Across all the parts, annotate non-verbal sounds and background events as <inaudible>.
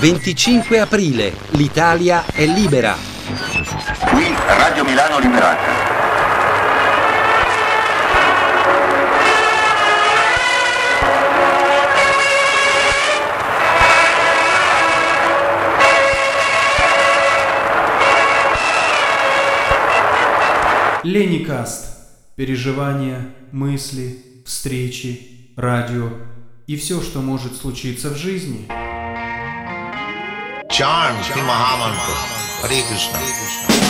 25 aprile, l'Italia è libera. Qui Radio Milano Liberata. Леникаст. Переживания, мысли, встречи, радио и все, что может случиться в жизни. Charms, Mahamantra. Hare Krishna.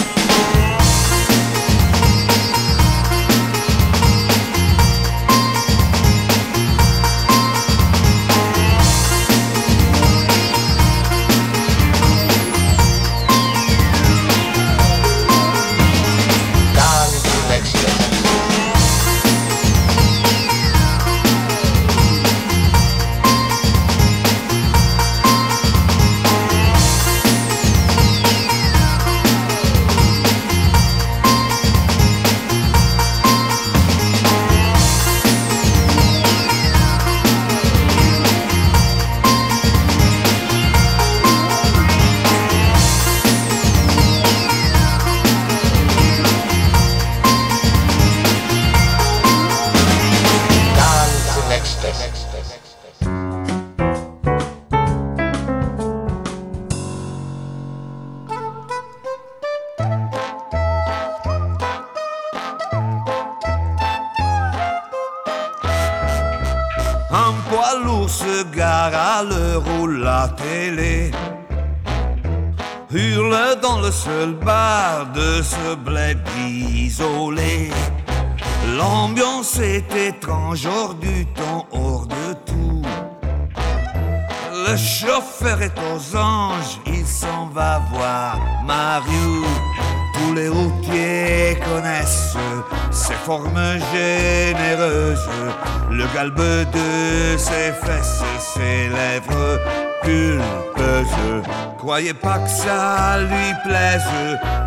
Fesses, ses lèvres pulpeuses. Croyez pas que ça lui plaise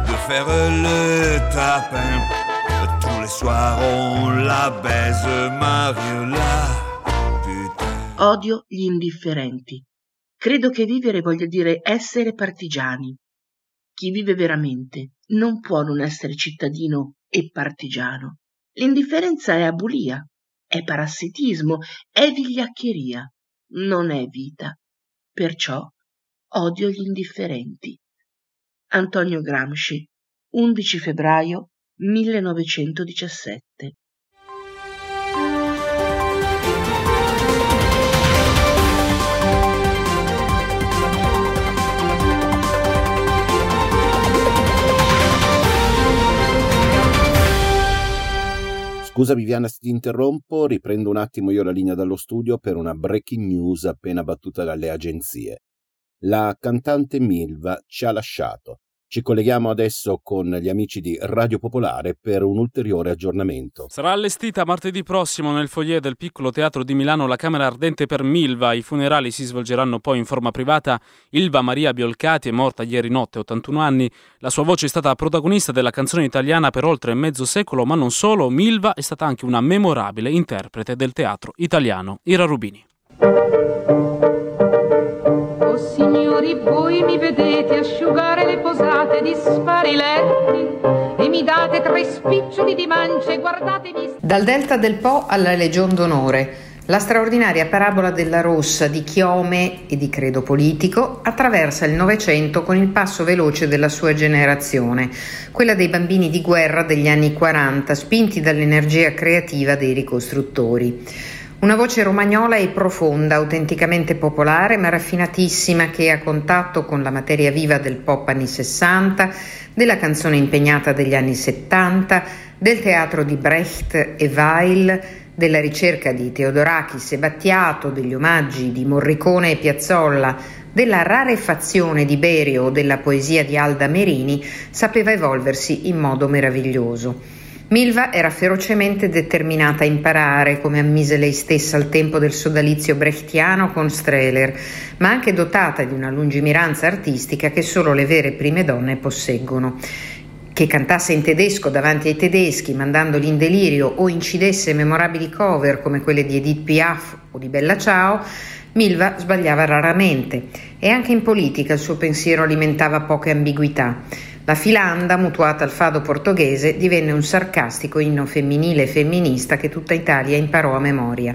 de faire le tapin. Tous les soirs on la baise, Mariola. Putain. Odio gli indifferenti. Credo che vivere voglia dire essere partigiani. Chi vive veramente non può non essere cittadino e partigiano. L'indifferenza è abulia, è parassitismo, è vigliaccheria, non è vita. Perciò odio gli indifferenti. Antonio Gramsci, 11 febbraio 1917. Scusa Viviana se ti interrompo, riprendo un attimo io la linea dallo studio per una breaking news appena battuta dalle agenzie. La cantante Milva ci ha lasciato. Ci colleghiamo adesso con gli amici di Radio Popolare per un ulteriore aggiornamento. Sarà allestita martedì prossimo nel foyer del piccolo teatro di Milano la Camera Ardente per Milva. I funerali si svolgeranno poi in forma privata. Ilva Maria Biolcati è morta ieri notte, 81 anni. La sua voce è stata protagonista della canzone italiana per oltre mezzo secolo, ma non solo. Milva è stata anche una memorabile interprete del teatro italiano. Ira Rubini. Signori, voi mi vedete asciugare le posate di spari letti e mi date tre spiccioli di mance, guardatemi. Dal delta del Po alla Legion d'Onore, la straordinaria parabola della Rossa di Chiome e di credo politico attraversa il Novecento con il passo veloce della sua generazione, quella dei bambini di guerra degli anni 40, spinti dall'energia creativa dei ricostruttori. Una voce romagnola e profonda, autenticamente popolare, ma raffinatissima, che a contatto con la materia viva del pop anni 60, della canzone impegnata degli anni 70, del teatro di Brecht e Weil, della ricerca di Teodorakis e Battiato, degli omaggi di Morricone e Piazzolla, della rarefazione di Berio o della poesia di Alda Merini, sapeva evolversi in modo meraviglioso. Milva era ferocemente determinata a imparare, come ammise lei stessa al tempo del sodalizio brechtiano con Strehler, ma anche dotata di una lungimiranza artistica che solo le vere prime donne posseggono. Che cantasse in tedesco davanti ai tedeschi, mandandoli in delirio, o incidesse memorabili cover come quelle di Edith Piaf o di Bella Ciao, Milva sbagliava raramente e anche in politica il suo pensiero alimentava poche ambiguità. La filanda, mutuata al fado portoghese, divenne un sarcastico inno femminile e femminista che tutta Italia imparò a memoria.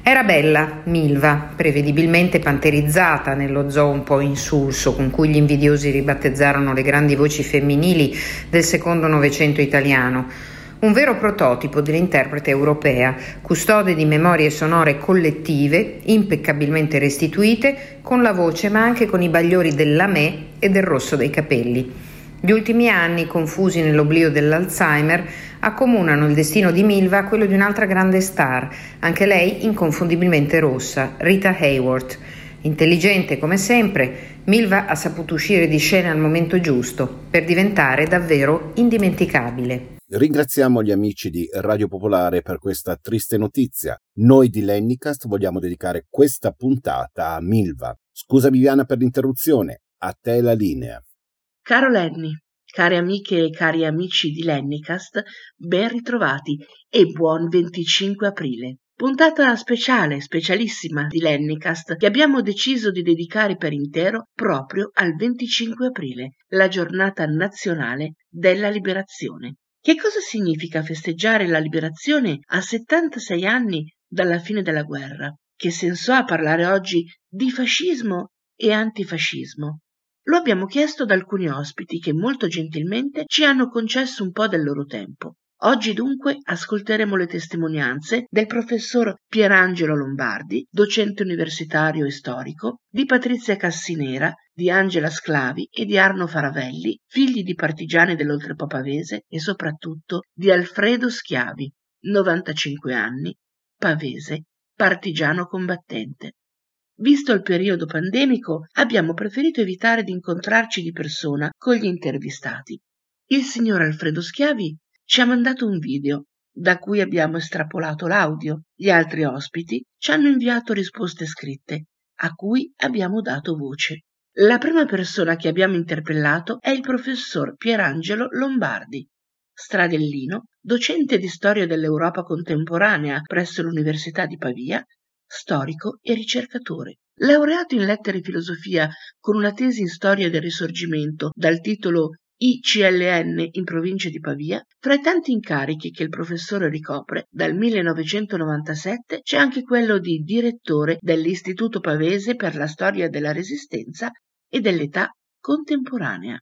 Era bella, Milva, prevedibilmente panterizzata nello zoo un po' insulso con cui gli invidiosi ribattezzarono le grandi voci femminili del secondo Novecento italiano un vero prototipo dell'interprete europea, custode di memorie sonore collettive, impeccabilmente restituite, con la voce ma anche con i bagliori della me e del rosso dei capelli. Gli ultimi anni, confusi nell'oblio dell'Alzheimer, accomunano il destino di Milva a quello di un'altra grande star, anche lei inconfondibilmente rossa, Rita Hayworth. Intelligente come sempre, Milva ha saputo uscire di scena al momento giusto per diventare davvero indimenticabile. Ringraziamo gli amici di Radio Popolare per questa triste notizia. Noi di Lennicast vogliamo dedicare questa puntata a Milva. Scusa Viviana per l'interruzione, a te la linea. Caro Lenny, care amiche e cari amici di Lennicast, ben ritrovati e buon 25 aprile. Puntata speciale, specialissima di Lennicast che abbiamo deciso di dedicare per intero proprio al 25 aprile, la giornata nazionale della liberazione. Che cosa significa festeggiare la liberazione a 76 anni dalla fine della guerra? Che senso ha parlare oggi di fascismo e antifascismo? Lo abbiamo chiesto ad alcuni ospiti che molto gentilmente ci hanno concesso un po' del loro tempo. Oggi dunque ascolteremo le testimonianze del professor Pierangelo Lombardi, docente universitario e storico, di Patrizia Cassinera, di Angela Sclavi e di Arno Faravelli, figli di partigiani dell'Oltrepo Pavese e soprattutto di Alfredo Schiavi, 95 anni, pavese, partigiano combattente. Visto il periodo pandemico, abbiamo preferito evitare di incontrarci di persona con gli intervistati. Il signor Alfredo Schiavi ci ha mandato un video da cui abbiamo estrapolato l'audio. Gli altri ospiti ci hanno inviato risposte scritte, a cui abbiamo dato voce. La prima persona che abbiamo interpellato è il professor Pierangelo Lombardi, stradellino, docente di storia dell'Europa contemporanea presso l'Università di Pavia, storico e ricercatore. Laureato in lettere e filosofia con una tesi in storia del risorgimento dal titolo ICLN in provincia di Pavia, tra i tanti incarichi che il professore ricopre dal 1997 c'è anche quello di direttore dell'Istituto Pavese per la storia della Resistenza e dell'età contemporanea.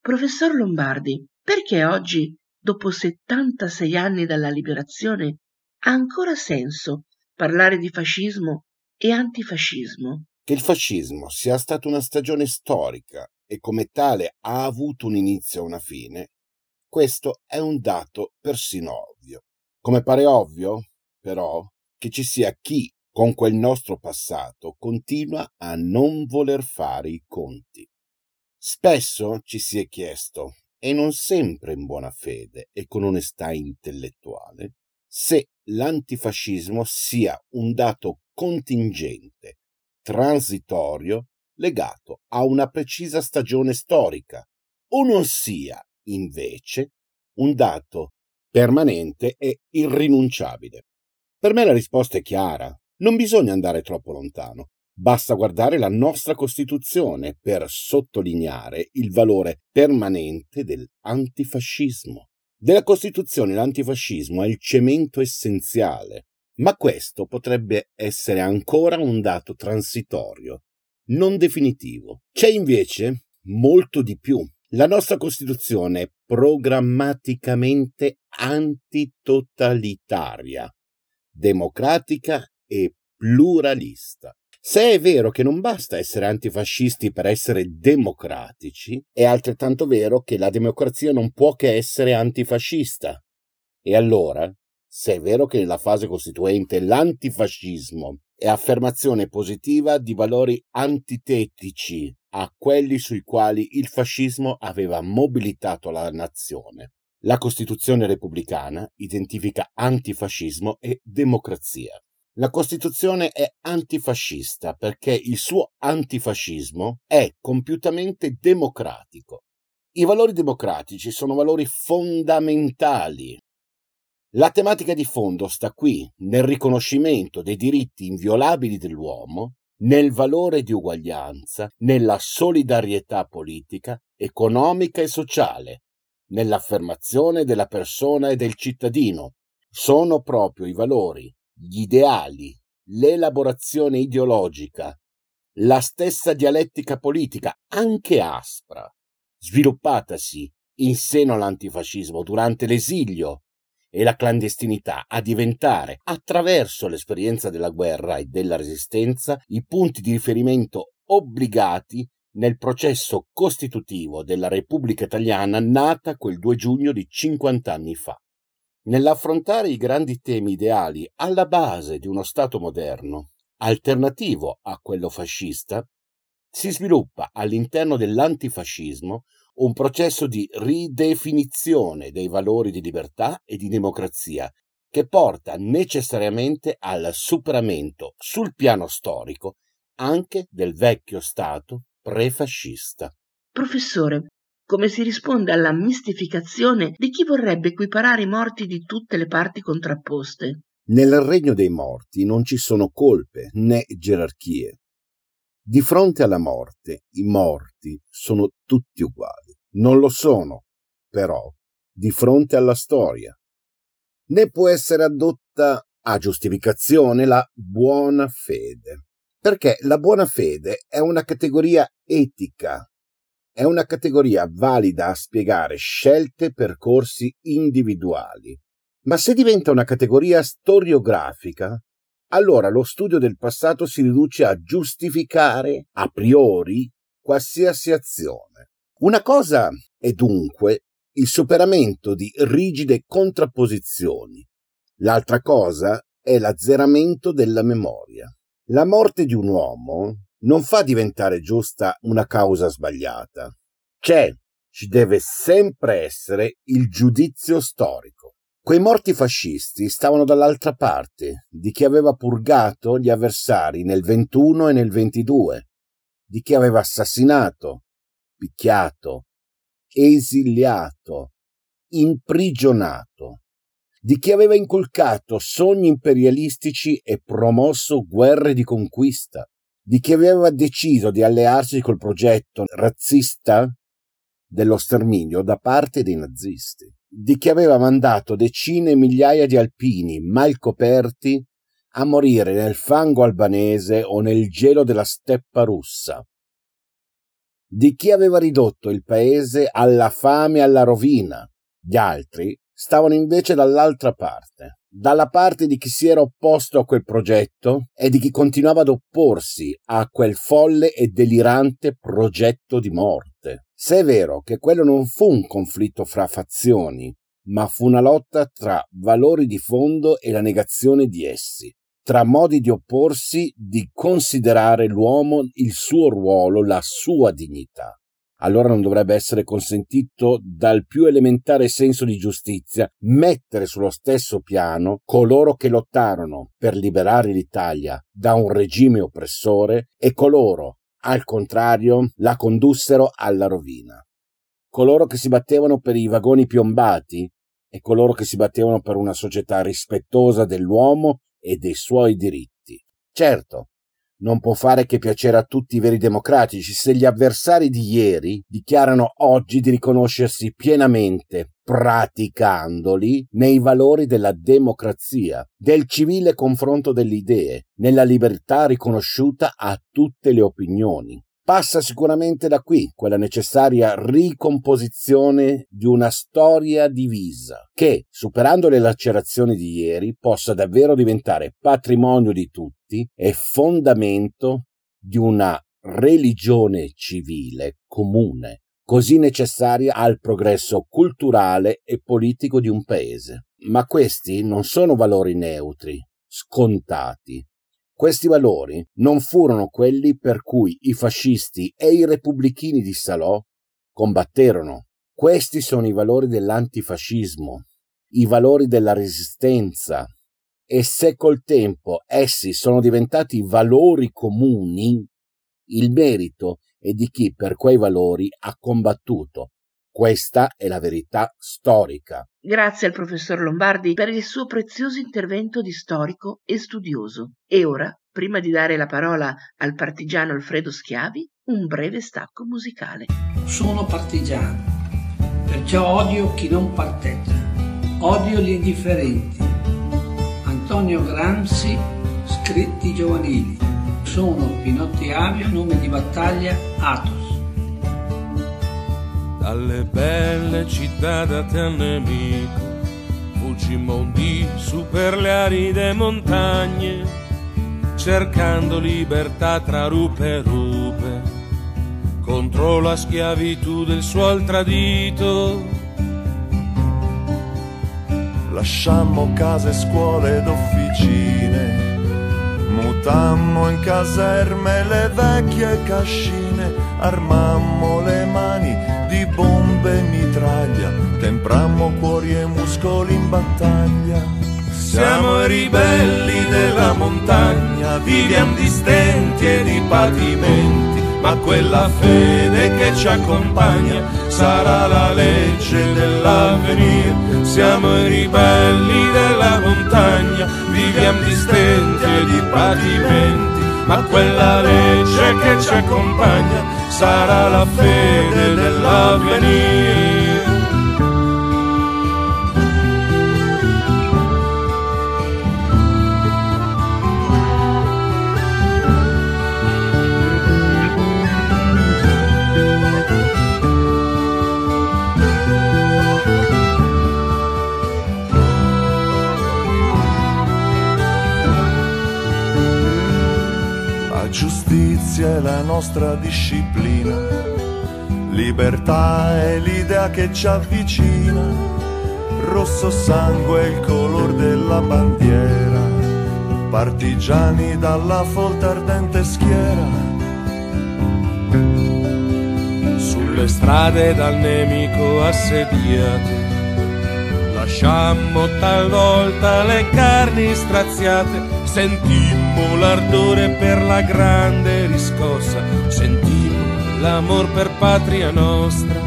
Professor Lombardi, perché oggi, dopo 76 anni dalla liberazione, ha ancora senso parlare di fascismo e antifascismo? Che il fascismo sia stata una stagione storica e come tale ha avuto un inizio e una fine, questo è un dato persino ovvio. Come pare ovvio, però, che ci sia chi con quel nostro passato continua a non voler fare i conti. Spesso ci si è chiesto, e non sempre in buona fede e con onestà intellettuale, se l'antifascismo sia un dato contingente, transitorio legato a una precisa stagione storica, o non sia, invece, un dato permanente e irrinunciabile. Per me la risposta è chiara. Non bisogna andare troppo lontano. Basta guardare la nostra Costituzione per sottolineare il valore permanente dell'antifascismo. Della Costituzione l'antifascismo è il cemento essenziale, ma questo potrebbe essere ancora un dato transitorio non definitivo. C'è invece molto di più. La nostra Costituzione è programmaticamente antitotalitaria, democratica e pluralista. Se è vero che non basta essere antifascisti per essere democratici, è altrettanto vero che la democrazia non può che essere antifascista. E allora, se è vero che nella fase costituente l'antifascismo e affermazione positiva di valori antitetici a quelli sui quali il fascismo aveva mobilitato la nazione. La Costituzione repubblicana identifica antifascismo e democrazia. La Costituzione è antifascista perché il suo antifascismo è compiutamente democratico. I valori democratici sono valori fondamentali. La tematica di fondo sta qui, nel riconoscimento dei diritti inviolabili dell'uomo, nel valore di uguaglianza, nella solidarietà politica, economica e sociale, nell'affermazione della persona e del cittadino. Sono proprio i valori, gli ideali, l'elaborazione ideologica, la stessa dialettica politica, anche aspra, sviluppatasi in seno all'antifascismo durante l'esilio e la clandestinità a diventare, attraverso l'esperienza della guerra e della resistenza, i punti di riferimento obbligati nel processo costitutivo della Repubblica Italiana nata quel 2 giugno di 50 anni fa. Nell'affrontare i grandi temi ideali alla base di uno Stato moderno, alternativo a quello fascista, si sviluppa all'interno dell'antifascismo un processo di ridefinizione dei valori di libertà e di democrazia che porta necessariamente al superamento sul piano storico anche del vecchio Stato prefascista. Professore, come si risponde alla mistificazione di chi vorrebbe equiparare i morti di tutte le parti contrapposte? Nel regno dei morti non ci sono colpe né gerarchie. Di fronte alla morte, i morti sono tutti uguali. Non lo sono, però, di fronte alla storia. Né può essere addotta a giustificazione la buona fede, perché la buona fede è una categoria etica, è una categoria valida a spiegare scelte percorsi individuali. Ma se diventa una categoria storiografica, allora lo studio del passato si riduce a giustificare a priori qualsiasi azione. Una cosa è dunque il superamento di rigide contrapposizioni, l'altra cosa è l'azzeramento della memoria. La morte di un uomo non fa diventare giusta una causa sbagliata. C'è, ci deve sempre essere il giudizio storico. Quei morti fascisti stavano dall'altra parte di chi aveva purgato gli avversari nel 21 e nel 22, di chi aveva assassinato, picchiato, esiliato, imprigionato, di chi aveva inculcato sogni imperialistici e promosso guerre di conquista, di chi aveva deciso di allearsi col progetto razzista dello sterminio da parte dei nazisti di chi aveva mandato decine e migliaia di alpini mal coperti a morire nel fango albanese o nel gelo della steppa russa, di chi aveva ridotto il paese alla fame e alla rovina. Gli altri stavano invece dall'altra parte, dalla parte di chi si era opposto a quel progetto e di chi continuava ad opporsi a quel folle e delirante progetto di morte. Se è vero che quello non fu un conflitto fra fazioni, ma fu una lotta tra valori di fondo e la negazione di essi, tra modi di opporsi, di considerare l'uomo il suo ruolo, la sua dignità. Allora non dovrebbe essere consentito dal più elementare senso di giustizia mettere sullo stesso piano coloro che lottarono per liberare l'Italia da un regime oppressore e coloro al contrario, la condussero alla rovina. Coloro che si battevano per i vagoni piombati e coloro che si battevano per una società rispettosa dell'uomo e dei suoi diritti. Certo, non può fare che piacere a tutti i veri democratici se gli avversari di ieri dichiarano oggi di riconoscersi pienamente, praticandoli, nei valori della democrazia, del civile confronto delle idee, nella libertà riconosciuta a tutte le opinioni. Passa sicuramente da qui quella necessaria ricomposizione di una storia divisa, che, superando le lacerazioni di ieri, possa davvero diventare patrimonio di tutti e fondamento di una religione civile comune, così necessaria al progresso culturale e politico di un paese. Ma questi non sono valori neutri, scontati, questi valori non furono quelli per cui i fascisti e i repubblichini di Salò combatterono. Questi sono i valori dell'antifascismo, i valori della resistenza. E se col tempo essi sono diventati valori comuni, il merito è di chi per quei valori ha combattuto, Questa è la verità storica. Grazie al professor Lombardi per il suo prezioso intervento di storico e studioso. E ora, prima di dare la parola al partigiano Alfredo Schiavi, un breve stacco musicale. Sono partigiano, perciò odio chi non parteggia, odio gli indifferenti. Antonio Gramsci, scritti giovanili. Sono Pinotti Avio, nome di battaglia Atos dalle belle città date al nemico, fuggimmo di su per le aride montagne, cercando libertà tra rupe e rupe, contro la schiavitù del suol tradito. Lasciammo case, scuole ed officine, mutammo in caserme le vecchie cascine, armammo le mani di bombe e mitraglia, temprammo cuori e muscoli in battaglia. Siamo i ribelli della montagna, viviamo di stenti e di patimenti, ma quella fede che ci accompagna sarà la legge dell'avvenire. Siamo i ribelli della montagna, viviamo di stenti e di patimenti, ma quella legge che ci accompagna sarà la fede dell'avvenire. Giustizia è la nostra disciplina, libertà è l'idea che ci avvicina, rosso sangue è il color della bandiera, partigiani dalla folta ardente schiera. Sulle strade dal nemico assediate, lasciammo talvolta le carni straziate, sentimmo l'ardore per la grande riscossa, sentimmo l'amor per patria nostra.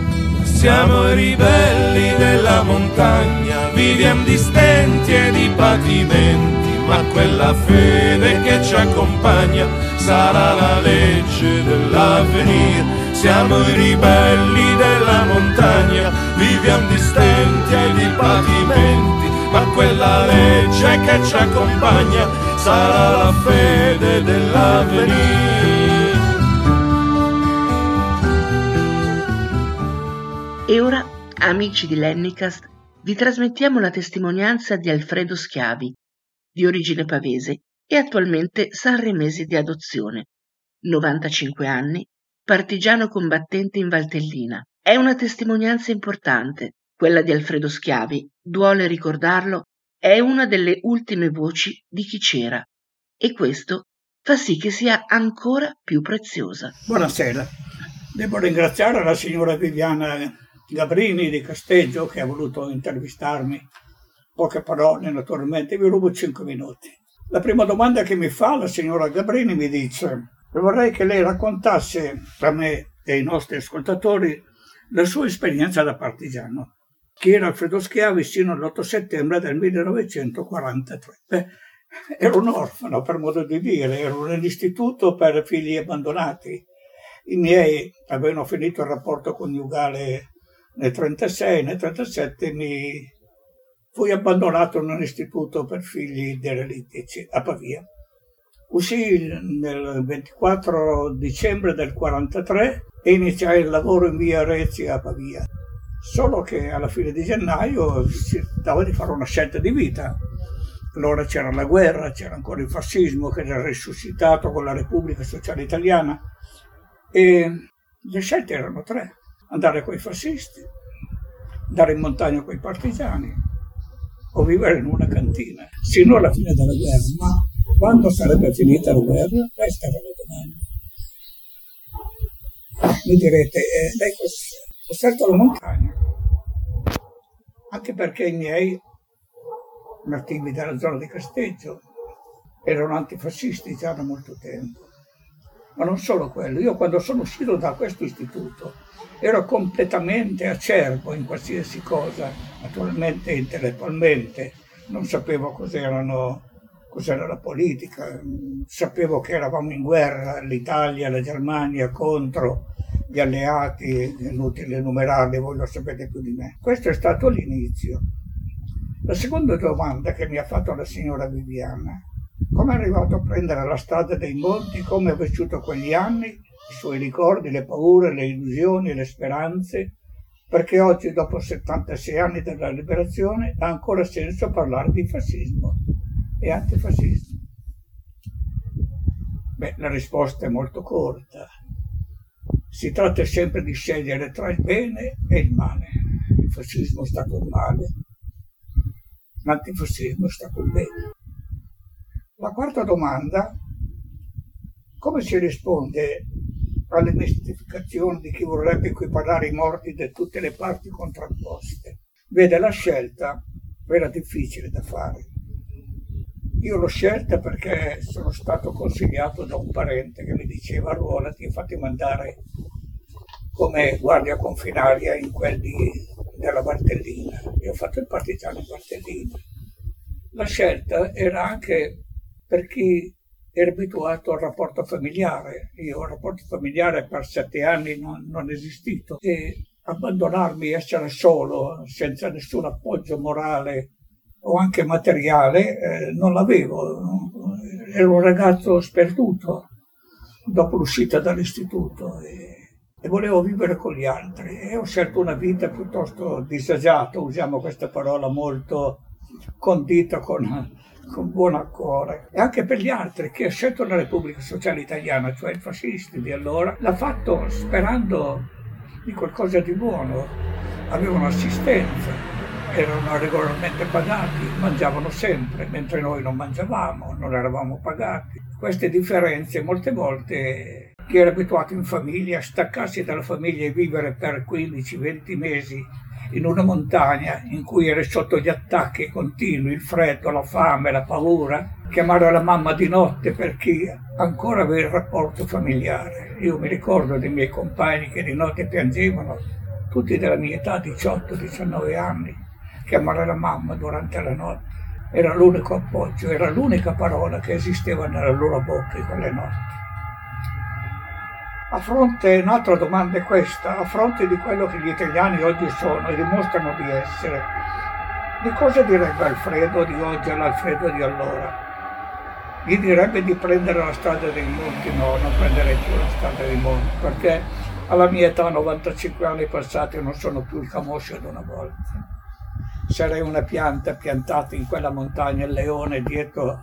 Siamo i ribelli della montagna, viviamo di stenti e di patimenti, ma quella fede che ci accompagna sarà la legge dell'avvenire. Siamo i ribelli della montagna, viviamo di stenti e di patimenti, ma quella legge che ci accompagna sarà la fede dell'avvenire. E ora, amici di Lennicast, vi trasmettiamo la testimonianza di Alfredo Schiavi, di origine pavese e attualmente sanremese di adozione. 95 anni, partigiano combattente in Valtellina. È una testimonianza importante, quella di Alfredo Schiavi, duole ricordarlo è una delle ultime voci di chi c'era e questo fa sì che sia ancora più preziosa. Buonasera. Devo ringraziare la signora Viviana Gabrini di Casteggio che ha voluto intervistarmi. Poche parole, naturalmente, vi rubo cinque minuti. La prima domanda che mi fa la signora Gabrini mi dice vorrei che lei raccontasse tra me e i nostri ascoltatori la sua esperienza da partigiano che era Alfredo Schiavi sino all'8 settembre del 1943. Beh, <laughs> ero un orfano, per modo di dire, ero nell'istituto per figli abbandonati. I miei avevano finito il rapporto coniugale nel 1936, nel 1937 mi fui abbandonato in un istituto per figli derelittici a Pavia. Uscì nel 24 dicembre del 1943 e iniziai il lavoro in via Rezzi a Pavia. Solo che alla fine di gennaio si dava di fare una scelta di vita. Allora c'era la guerra, c'era ancora il fascismo che era risuscitato con la Repubblica Sociale Italiana e le scelte erano tre. Andare con i fascisti, andare in montagna con i partigiani o vivere in una cantina. Sino alla fine della guerra, ma quando sarebbe finita la guerra? Questa era la domanda. Mi direte, eh, lei cos'è? Ho scelto la montagna, anche perché i miei nativi della zona di Casteggio erano antifascisti già da molto tempo. Ma non solo quello, io quando sono uscito da questo istituto ero completamente acerbo in qualsiasi cosa, naturalmente intellettualmente, non sapevo cos'erano, cos'era la politica, sapevo che eravamo in guerra, l'Italia, la Germania contro gli alleati, è inutile enumerarli, voi lo sapete più di me. Questo è stato l'inizio. La seconda domanda che mi ha fatto la signora Viviana, come è arrivato a prendere la strada dei monti, come ha vissuto quegli anni, i suoi ricordi, le paure, le illusioni, le speranze, perché oggi, dopo 76 anni dalla liberazione, ha ancora senso parlare di fascismo e antifascismo. Beh, la risposta è molto corta. Si tratta sempre di scegliere tra il bene e il male. Il fascismo sta col male, l'antifascismo sta col bene. La quarta domanda, come si risponde alle mistificazioni di chi vorrebbe equiparare i morti di tutte le parti contrapposte? Vede, la scelta era difficile da fare. Io l'ho scelta perché sono stato consigliato da un parente che mi diceva arruolati e fatti mandare come guardia confinaria in quelli della Bartellina. Io ho fatto il partigiano in Bartellina. La scelta era anche per chi era abituato al rapporto familiare. Io il rapporto familiare per sette anni non, non esistito e abbandonarmi, essere solo, senza nessun appoggio morale o anche materiale, eh, non l'avevo. Ero un ragazzo sperduto dopo l'uscita dall'istituto. E e volevo vivere con gli altri e ho scelto una vita piuttosto disagiata, usiamo questa parola molto condita con, con buon cuore. E anche per gli altri, chi ha scelto la Repubblica Sociale Italiana, cioè i fascisti di allora, l'ha fatto sperando di qualcosa di buono, avevano assistenza, erano regolarmente pagati, mangiavano sempre, mentre noi non mangiavamo, non eravamo pagati. Queste differenze molte volte che era abituato in famiglia a staccarsi dalla famiglia e vivere per 15-20 mesi in una montagna in cui era sotto gli attacchi continui, il freddo, la fame, la paura, chiamare la mamma di notte per chi ancora aveva il rapporto familiare. Io mi ricordo dei miei compagni che di notte piangevano, tutti della mia età, 18-19 anni, chiamare la mamma durante la notte. Era l'unico appoggio, era l'unica parola che esisteva nella loro bocca in quelle notti. A fronte, un'altra domanda è questa, a fronte di quello che gli italiani oggi sono e dimostrano di essere, di cosa direbbe Alfredo di oggi all'Alfredo di allora? Gli direbbe di prendere la strada dei monti? No, non prenderei più la strada dei monti, perché alla mia età, 95 anni passati, non sono più il camoscio di una volta. Sarei una pianta piantata in quella montagna, il leone dietro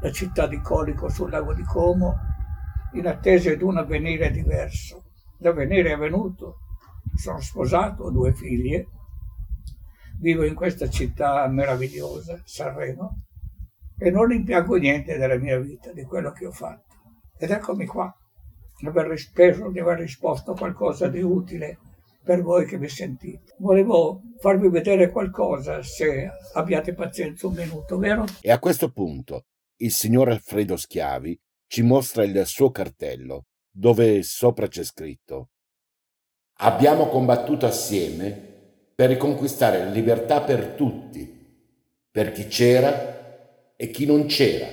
la città di Colico sul lago di Como, in attesa di un avvenire diverso. L'avvenire è avvenuto, sono sposato, ho due figlie, vivo in questa città meravigliosa, Sanremo, e non rimpiango niente della mia vita, di quello che ho fatto. Ed eccomi qua, aver spero di aver risposto a qualcosa di utile per voi che mi sentite. Volevo farvi vedere qualcosa, se abbiate pazienza un minuto, vero? E a questo punto il signor Alfredo Schiavi ci mostra il suo cartello, dove sopra c'è scritto Abbiamo combattuto assieme per riconquistare la libertà per tutti, per chi c'era e chi non c'era,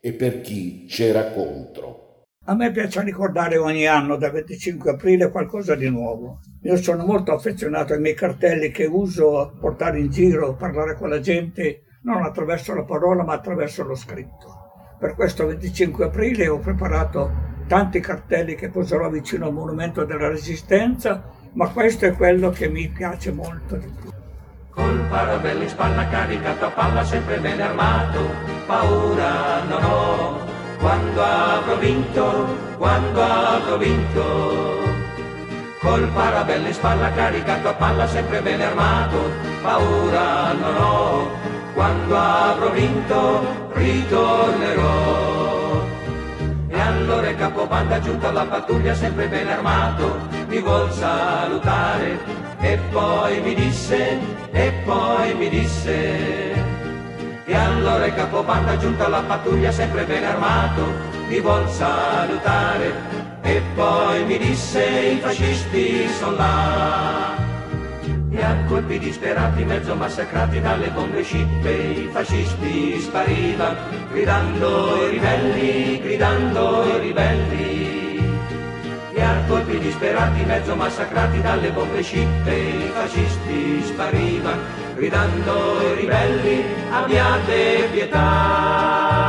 e per chi c'era contro. A me piace ricordare ogni anno, da 25 aprile, qualcosa di nuovo. Io sono molto affezionato ai miei cartelli che uso a portare in giro, parlare con la gente, non attraverso la parola, ma attraverso lo scritto. Per questo 25 aprile ho preparato tanti cartelli che poserò vicino al Monumento della Resistenza, ma questo è quello che mi piace molto di più. Col parabello in spalla caricato a palla sempre ben armato, paura non ho, quando avrò vinto, quando avrò vinto. Col parabello in spalla caricato a palla sempre ben armato, paura non ho, quando avrò vinto, ritornerò. E allora il capobanda giunto alla pattuglia sempre ben armato mi vuol salutare e poi mi disse, e poi mi disse. E allora il capobanda giunto alla pattuglia sempre ben armato mi vuol salutare e poi mi disse i fascisti sono là. E a colpi disperati, mezzo massacrati dalle bombe scippe, i fascisti sparivano, gridando i ribelli, gridando i ribelli. E a colpi disperati, mezzo massacrati dalle bombe scippe, i fascisti sparivano, gridando i ribelli, abbiate pietà.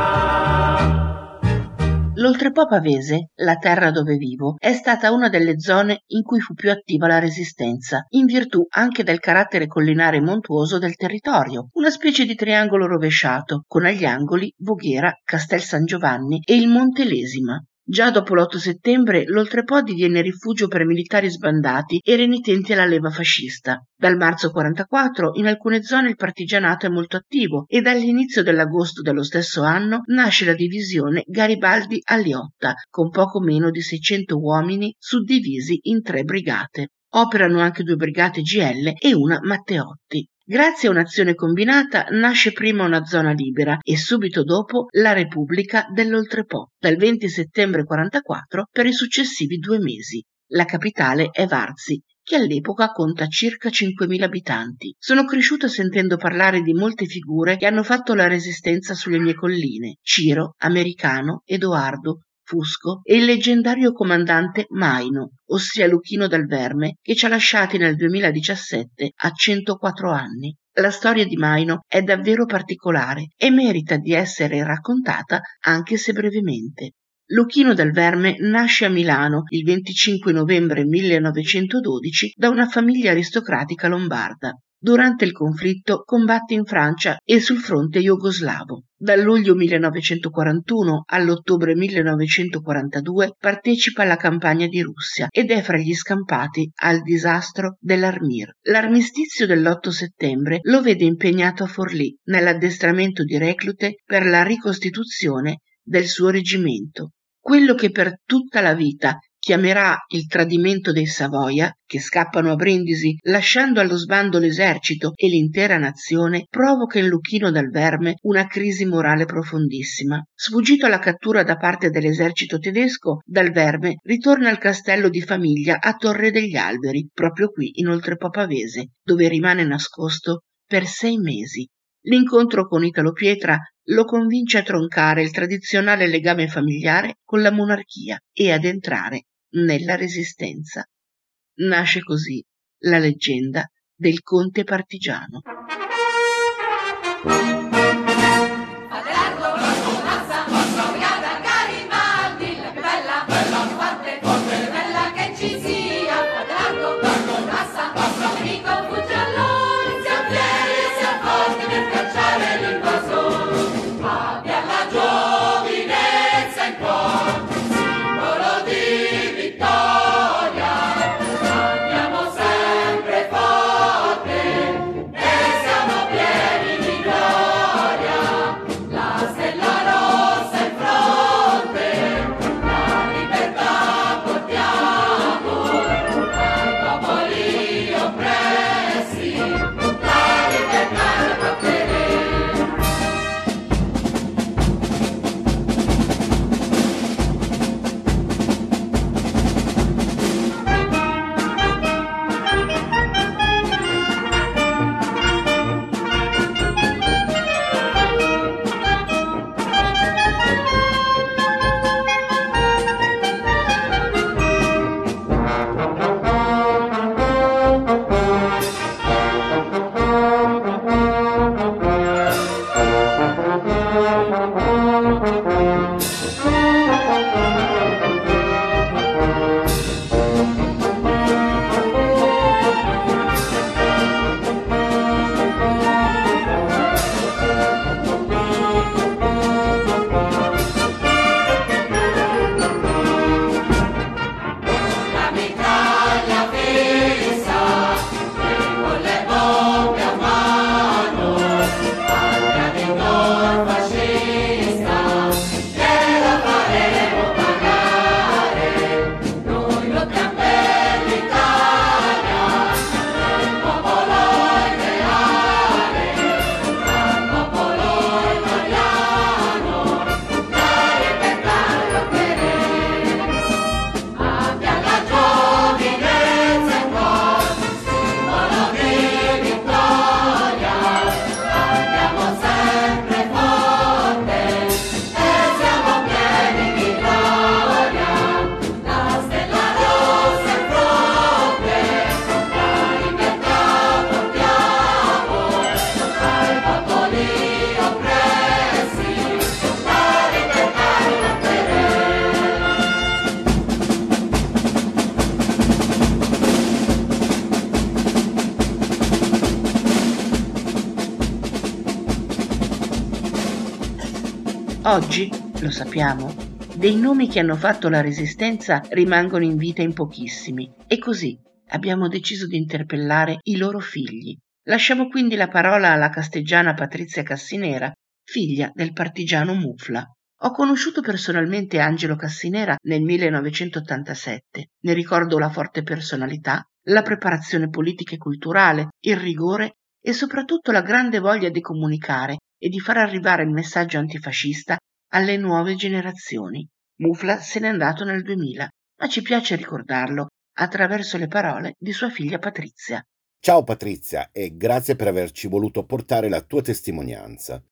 L'Oltrepo Pavese, la terra dove vivo, è stata una delle zone in cui fu più attiva la resistenza, in virtù anche del carattere collinare e montuoso del territorio, una specie di triangolo rovesciato, con agli angoli Voghera, Castel San Giovanni e il Monte Lesima. Già dopo l'8 settembre l'Oltrepo diviene rifugio per militari sbandati e renitenti alla leva fascista. Dal marzo 44 in alcune zone il partigianato è molto attivo e dall'inizio dell'agosto dello stesso anno nasce la divisione Garibaldi Aliotta con poco meno di 600 uomini suddivisi in tre brigate. Operano anche due brigate GL e una Matteotti. Grazie a un'azione combinata nasce prima una zona libera e subito dopo la Repubblica dell'Oltrepo, dal 20 settembre 44 per i successivi due mesi. La capitale è Varzi, che all'epoca conta circa 5.000 abitanti. Sono cresciuto sentendo parlare di molte figure che hanno fatto la resistenza sulle mie colline. Ciro, Americano, Edoardo, Fusco e il leggendario comandante Maino, ossia Luchino dal Verme, che ci ha lasciati nel 2017 a 104 anni. La storia di Maino è davvero particolare e merita di essere raccontata anche se brevemente. Luchino del Verme nasce a Milano il 25 novembre 1912 da una famiglia aristocratica lombarda. Durante il conflitto combatte in Francia e sul fronte jugoslavo. Dal luglio 1941 all'ottobre 1942 partecipa alla campagna di Russia ed è fra gli scampati al disastro dell'Armir. L'armistizio dell'8 settembre lo vede impegnato a Forlì nell'addestramento di reclute per la ricostituzione del suo reggimento. Quello che per tutta la vita chiamerà il tradimento dei Savoia, che scappano a Brindisi lasciando allo sbando l'esercito e l'intera nazione, provoca in Luchino dal Verme una crisi morale profondissima. Sfuggito alla cattura da parte dell'esercito tedesco, dal Verme ritorna al castello di famiglia a Torre degli Alberi, proprio qui in Oltrepo Pavese, dove rimane nascosto per sei mesi. L'incontro con Italo Pietra lo convince a troncare il tradizionale legame familiare con la monarchia e ad entrare nella Resistenza. Nasce così la leggenda del conte partigiano. Sappiamo, dei nomi che hanno fatto la resistenza rimangono in vita in pochissimi e così abbiamo deciso di interpellare i loro figli. Lasciamo quindi la parola alla casteggiana Patrizia Cassinera, figlia del partigiano Mufla. Ho conosciuto personalmente Angelo Cassinera nel 1987. Ne ricordo la forte personalità, la preparazione politica e culturale, il rigore e soprattutto la grande voglia di comunicare e di far arrivare il messaggio antifascista alle nuove generazioni. Mufla se n'è andato nel 2000, ma ci piace ricordarlo attraverso le parole di sua figlia Patrizia. Ciao Patrizia e grazie per averci voluto portare la tua testimonianza.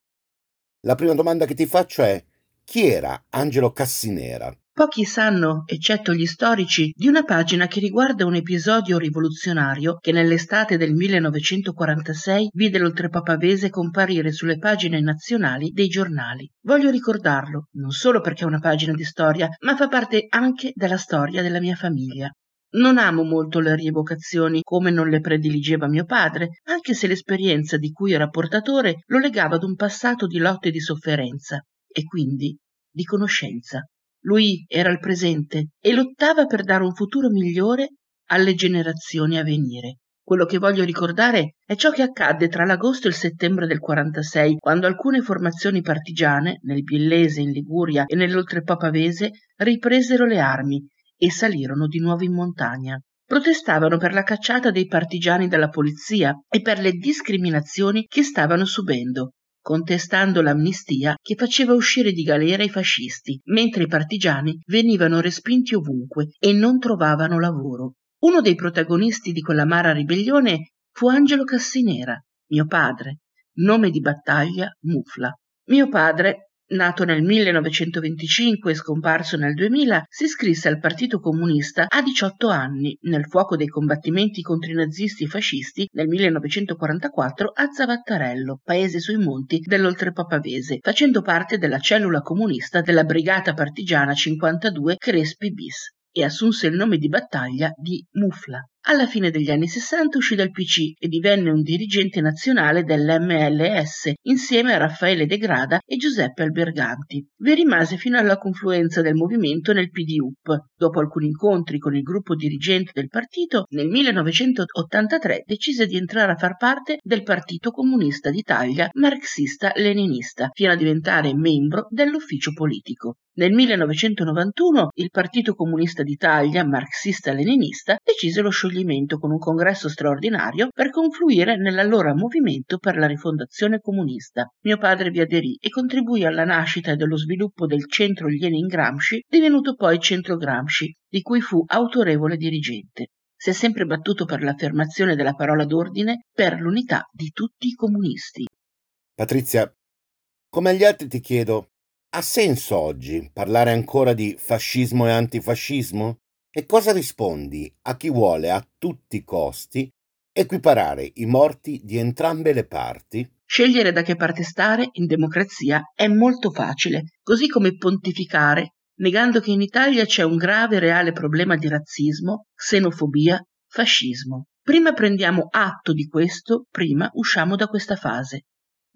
La prima domanda che ti faccio è chi era Angelo Cassinera? Pochi sanno, eccetto gli storici, di una pagina che riguarda un episodio rivoluzionario che nell'estate del 1946 vide l'oltrepapavese comparire sulle pagine nazionali dei giornali. Voglio ricordarlo, non solo perché è una pagina di storia, ma fa parte anche della storia della mia famiglia. Non amo molto le rievocazioni come non le prediligeva mio padre, anche se l'esperienza di cui era portatore lo legava ad un passato di lotte e di sofferenza, e quindi di conoscenza. Lui era il presente e lottava per dare un futuro migliore alle generazioni a venire. Quello che voglio ricordare è ciò che accadde tra l'agosto e il settembre del 46, quando alcune formazioni partigiane, nel Biellese, in Liguria e nell'Oltrepapavese, ripresero le armi e salirono di nuovo in montagna. Protestavano per la cacciata dei partigiani dalla polizia e per le discriminazioni che stavano subendo contestando l'amnistia che faceva uscire di galera i fascisti, mentre i partigiani venivano respinti ovunque e non trovavano lavoro. Uno dei protagonisti di quell'amara ribellione fu Angelo Cassinera, mio padre, nome di battaglia Mufla. Mio padre Nato nel 1925 e scomparso nel 2000, si iscrisse al Partito Comunista a 18 anni, nel fuoco dei combattimenti contro i nazisti e fascisti nel 1944 a Zavattarello, paese sui monti dell'Oltrepapavese, facendo parte della cellula comunista della Brigata Partigiana 52 Crespi bis e assunse il nome di battaglia di Mufla. Alla fine degli anni Sessanta uscì dal PC e divenne un dirigente nazionale dell'MLS insieme a Raffaele De Grada e Giuseppe Alberganti. Vi rimase fino alla confluenza del movimento nel PDUP. Dopo alcuni incontri con il gruppo dirigente del partito, nel 1983 decise di entrare a far parte del Partito Comunista d'Italia marxista-leninista, fino a diventare membro dell'ufficio politico. Nel 1991 il Partito Comunista d'Italia marxista-leninista decise lo scioglimento con un congresso straordinario per confluire nell'allora movimento per la rifondazione comunista. Mio padre vi aderì e contribuì alla nascita e dello sviluppo del centro Lenin Gramsci, divenuto poi centro Gramsci, di cui fu autorevole dirigente. Si è sempre battuto per l'affermazione della parola d'ordine per l'unità di tutti i comunisti. Patrizia, come agli altri ti chiedo, ha senso oggi parlare ancora di fascismo e antifascismo? E cosa rispondi a chi vuole a tutti i costi equiparare i morti di entrambe le parti? Scegliere da che parte stare in democrazia è molto facile, così come pontificare negando che in Italia c'è un grave e reale problema di razzismo, xenofobia, fascismo. Prima prendiamo atto di questo, prima usciamo da questa fase.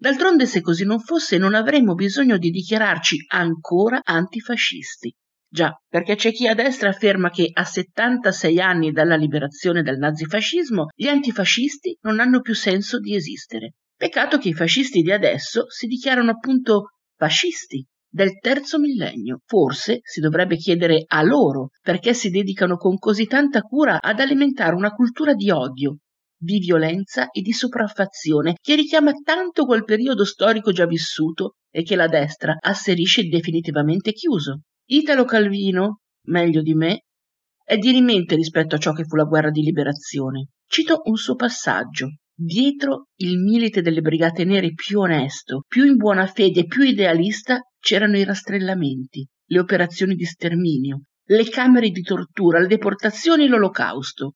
D'altronde se così non fosse non avremmo bisogno di dichiararci ancora antifascisti. Già, perché c'è chi a destra afferma che a 76 anni dalla liberazione dal nazifascismo gli antifascisti non hanno più senso di esistere. Peccato che i fascisti di adesso si dichiarano appunto fascisti del terzo millennio. Forse si dovrebbe chiedere a loro perché si dedicano con così tanta cura ad alimentare una cultura di odio, di violenza e di sopraffazione che richiama tanto quel periodo storico già vissuto e che la destra asserisce definitivamente chiuso. Italo Calvino, meglio di me, è dirimente rispetto a ciò che fu la guerra di liberazione. Cito un suo passaggio. Dietro il milite delle brigate nere più onesto, più in buona fede e più idealista c'erano i rastrellamenti, le operazioni di sterminio, le camere di tortura, le deportazioni e l'olocausto.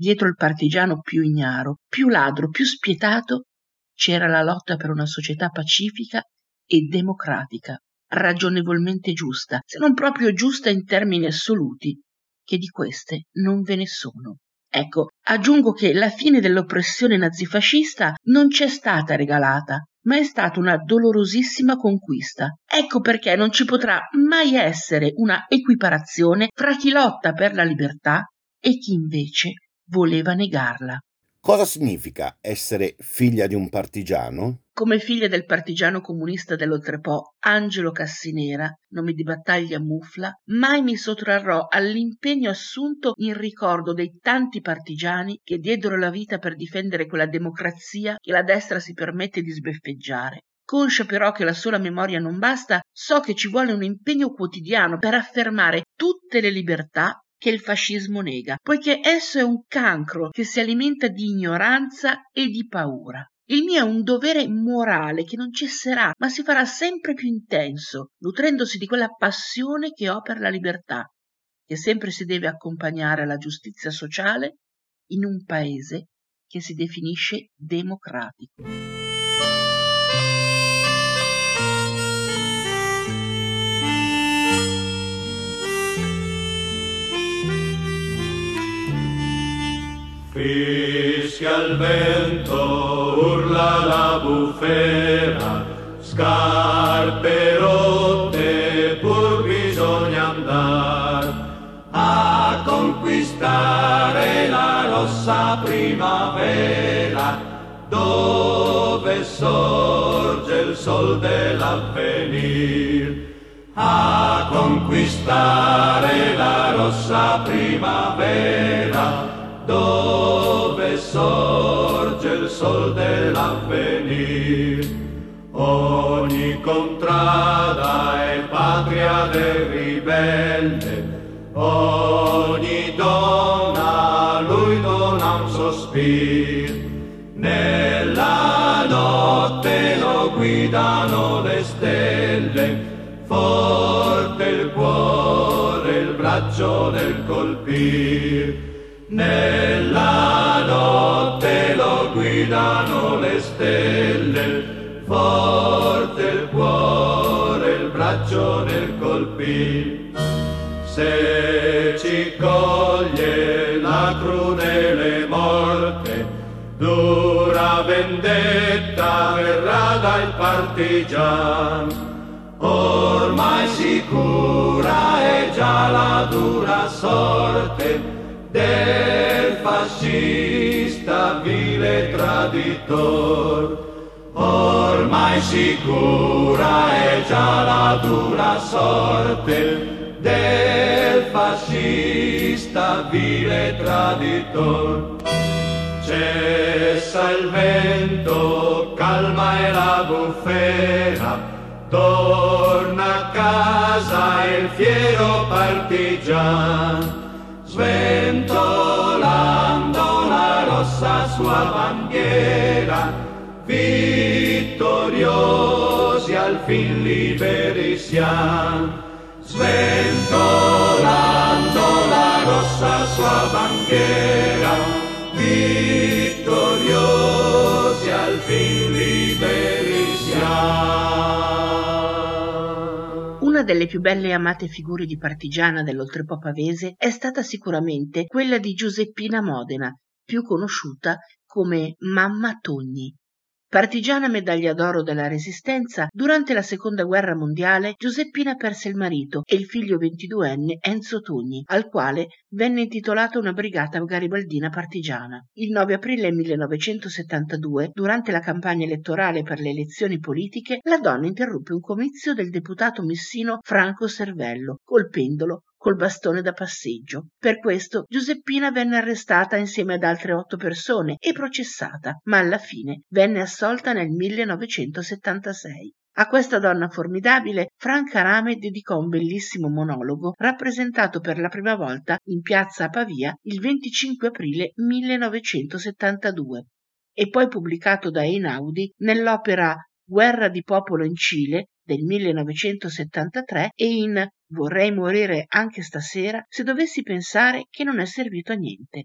Dietro il partigiano più ignaro, più ladro, più spietato, c'era la lotta per una società pacifica e democratica ragionevolmente giusta, se non proprio giusta in termini assoluti, che di queste non ve ne sono. Ecco, aggiungo che la fine dell'oppressione nazifascista non c'è stata regalata, ma è stata una dolorosissima conquista. Ecco perché non ci potrà mai essere una equiparazione fra chi lotta per la libertà e chi invece voleva negarla. Cosa significa essere figlia di un partigiano? Come figlia del partigiano comunista dell'Oltrepo, Angelo Cassinera, nome di battaglia Mufla, mai mi sottrarrò all'impegno assunto in ricordo dei tanti partigiani che diedero la vita per difendere quella democrazia che la destra si permette di sbeffeggiare. Conscia però che la sola memoria non basta, so che ci vuole un impegno quotidiano per affermare tutte le libertà che il fascismo nega, poiché esso è un cancro che si alimenta di ignoranza e di paura. Il mio è un dovere morale che non cesserà, ma si farà sempre più intenso, nutrendosi di quella passione che ho per la libertà, che sempre si deve accompagnare alla giustizia sociale in un paese che si definisce democratico. Fischia il vento, urla la bufera, scarpe rotte, pur bisogna andare a conquistare la rossa primavera, dove sorge il sol dell'avvenir. A conquistare la rossa primavera, dove sorge il sol dell'avvenir. Ogni contrada è patria del ribelle, ogni donna lui dona un sospir. Nella notte lo guidano le stelle, forte il cuore, il braccio del colpir. Nella notte lo guidano le stelle, forte il cuore, il braccio nel colpir. Se ci coglie la crudele morte, dura vendetta verrà dai partigian. Ormai sicura è già la dura sorte del fascista vile traditor. Ormai sicura è già la dura sorte del fascista vile traditor. Cessa il vento, calma è la bufera, torna a casa il fiero partigian sventolando la rossa sua bandiera, vittoriosi al fin liberi siamo. Sventolando la rossa sua bandiera, delle più belle e amate figure di partigiana dell'oltrepo pavese è stata sicuramente quella di Giuseppina Modena, più conosciuta come Mamma Togni. Partigiana medaglia d'oro della Resistenza, durante la Seconda Guerra Mondiale Giuseppina perse il marito e il figlio ventiduenne Enzo Togni, al quale venne intitolata una brigata garibaldina partigiana. Il 9 aprile 1972, durante la campagna elettorale per le elezioni politiche, la donna interruppe un comizio del deputato messino Franco Servello, colpendolo col bastone da passeggio. Per questo Giuseppina venne arrestata insieme ad altre otto persone e processata, ma alla fine venne assolta nel 1976. A questa donna formidabile Franca Rame dedicò un bellissimo monologo rappresentato per la prima volta in piazza a Pavia il 25 aprile 1972 e poi pubblicato da Einaudi nell'opera Guerra di popolo in Cile del 1973 e in Vorrei morire anche stasera se dovessi pensare che non è servito a niente.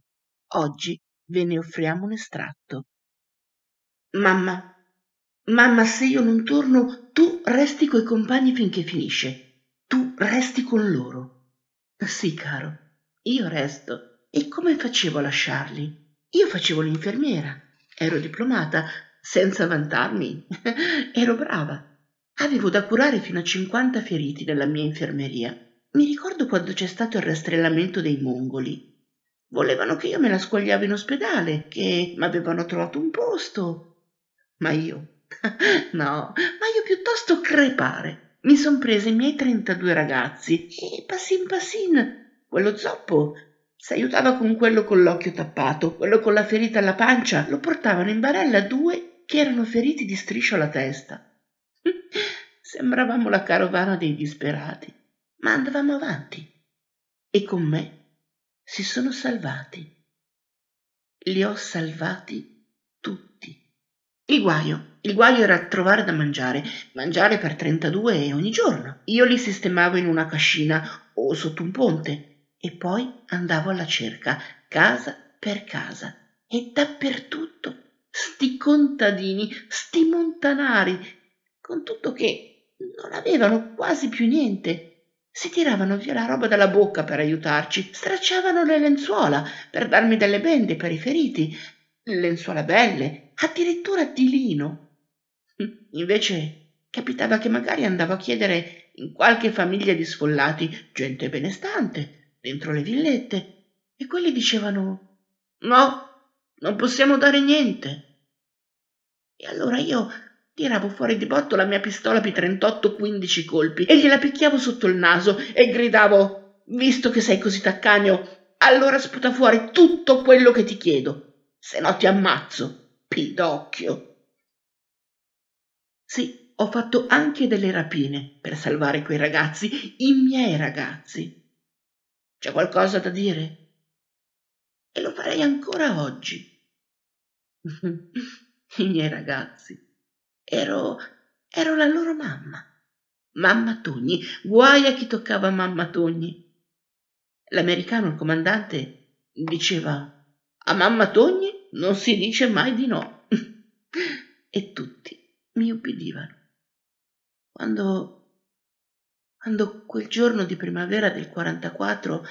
Oggi ve ne offriamo un estratto. Mamma, mamma, se io non torno, tu resti coi compagni finché finisce. Tu resti con loro. Sì, caro, io resto. E come facevo a lasciarli? Io facevo l'infermiera, ero diplomata, senza vantarmi, <laughs> ero brava. Avevo da curare fino a 50 feriti nella mia infermeria. Mi ricordo quando c'è stato il rastrellamento dei mongoli. Volevano che io me la squagliavo in ospedale, che mi avevano trovato un posto. Ma io, <laughs> no, ma io piuttosto crepare. Mi son presa i miei 32 ragazzi e passin passin, quello zoppo si aiutava con quello con l'occhio tappato, quello con la ferita alla pancia, lo portavano in barella due che erano feriti di striscio alla testa. <laughs> Sembravamo la carovana dei disperati, ma andavamo avanti e con me si sono salvati. Li ho salvati. Il guaio, il guaio era trovare da mangiare, mangiare per 32 ogni giorno. Io li sistemavo in una cascina o sotto un ponte e poi andavo alla cerca, casa per casa e dappertutto. Sti contadini, sti montanari, con tutto che non avevano quasi più niente si tiravano via la roba dalla bocca per aiutarci, stracciavano le lenzuola per darmi delle bende per i feriti, lenzuola belle, addirittura di lino. Invece capitava che magari andavo a chiedere in qualche famiglia di sfollati, gente benestante, dentro le villette, e quelli dicevano no, non possiamo dare niente. E allora io Tiravo fuori di botto la mia pistola P38 15 colpi e gliela picchiavo sotto il naso e gridavo Visto che sei così taccagno, allora sputa fuori tutto quello che ti chiedo, se no ti ammazzo, pidocchio. Sì, ho fatto anche delle rapine per salvare quei ragazzi, i miei ragazzi. C'è qualcosa da dire? E lo farei ancora oggi. <laughs> I miei ragazzi. Ero, ero la loro mamma. Mamma Togni, guai a chi toccava mamma Togni. L'americano, il comandante, diceva a mamma Togni non si dice mai di no. <laughs> e tutti mi ubbidivano. Quando, quando quel giorno di primavera del 44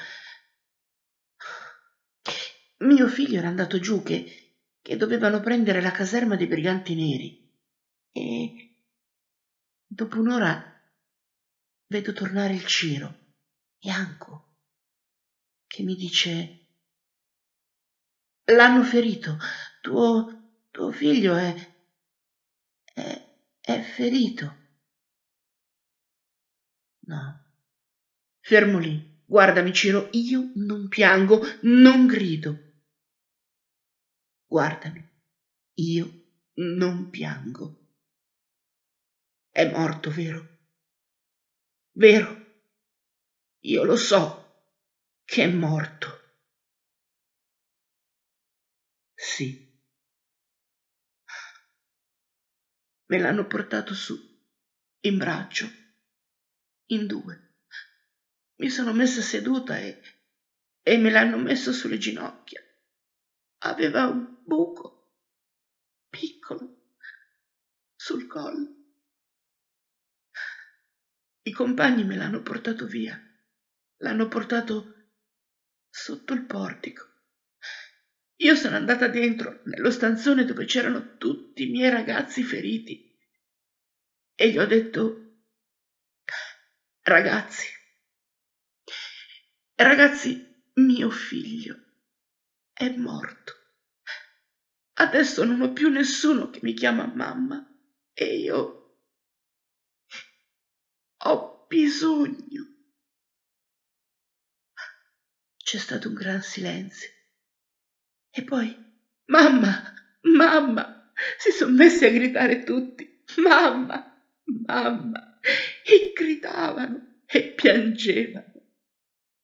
mio figlio era andato giù che, che dovevano prendere la caserma dei briganti neri e dopo un'ora vedo tornare il Ciro, bianco, che mi dice L'hanno ferito, tuo, tuo figlio è, è, è ferito. No, fermo lì, guardami Ciro, io non piango, non grido. Guardami, io non piango. È morto, vero? Vero? Io lo so che è morto. Sì. Me l'hanno portato su, in braccio, in due. Mi sono messa seduta e, e me l'hanno messo sulle ginocchia. Aveva un buco piccolo sul collo. I compagni me l'hanno portato via. L'hanno portato sotto il portico. Io sono andata dentro, nello stanzone dove c'erano tutti i miei ragazzi feriti. E gli ho detto, ragazzi, ragazzi, mio figlio è morto. Adesso non ho più nessuno che mi chiama mamma e io ho bisogno. C'è stato un gran silenzio. E poi, mamma, mamma, si sono messi a gridare tutti. Mamma, mamma. E gridavano e piangevano.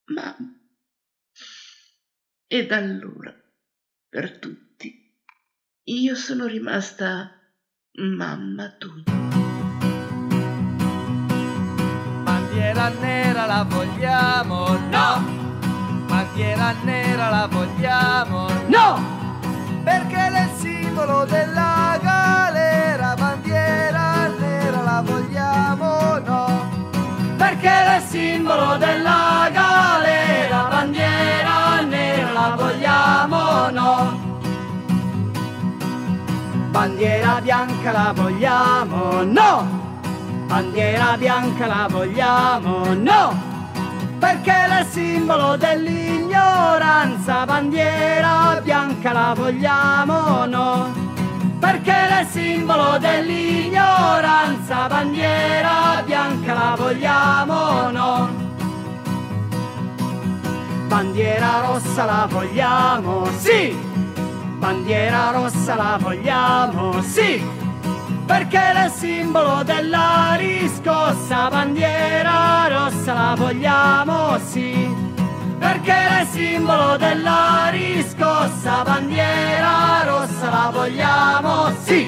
Mamma. E da allora, per tutti, io sono rimasta mamma tua. bandiera nera la vogliamo, no! Bandiera nera la vogliamo, no! Perché è il simbolo della galera, bandiera nera la vogliamo, no! Perché è il simbolo della galera, bandiera nera la vogliamo, no! Bandiera bandiera bianca la vogliamo, no! Bandiera bianca la vogliamo, no! Perché è simbolo dell'ignoranza, bandiera bianca la vogliamo, no? Perché è simbolo dell'ignoranza, bandiera bianca la vogliamo, no? Bandiera rossa la vogliamo, sì! Bandiera rossa la vogliamo, sì! Perché è il simbolo della riscossa, bandiera rossa la vogliamo, sì! Perché è il simbolo della riscossa, bandiera rossa la vogliamo, sì!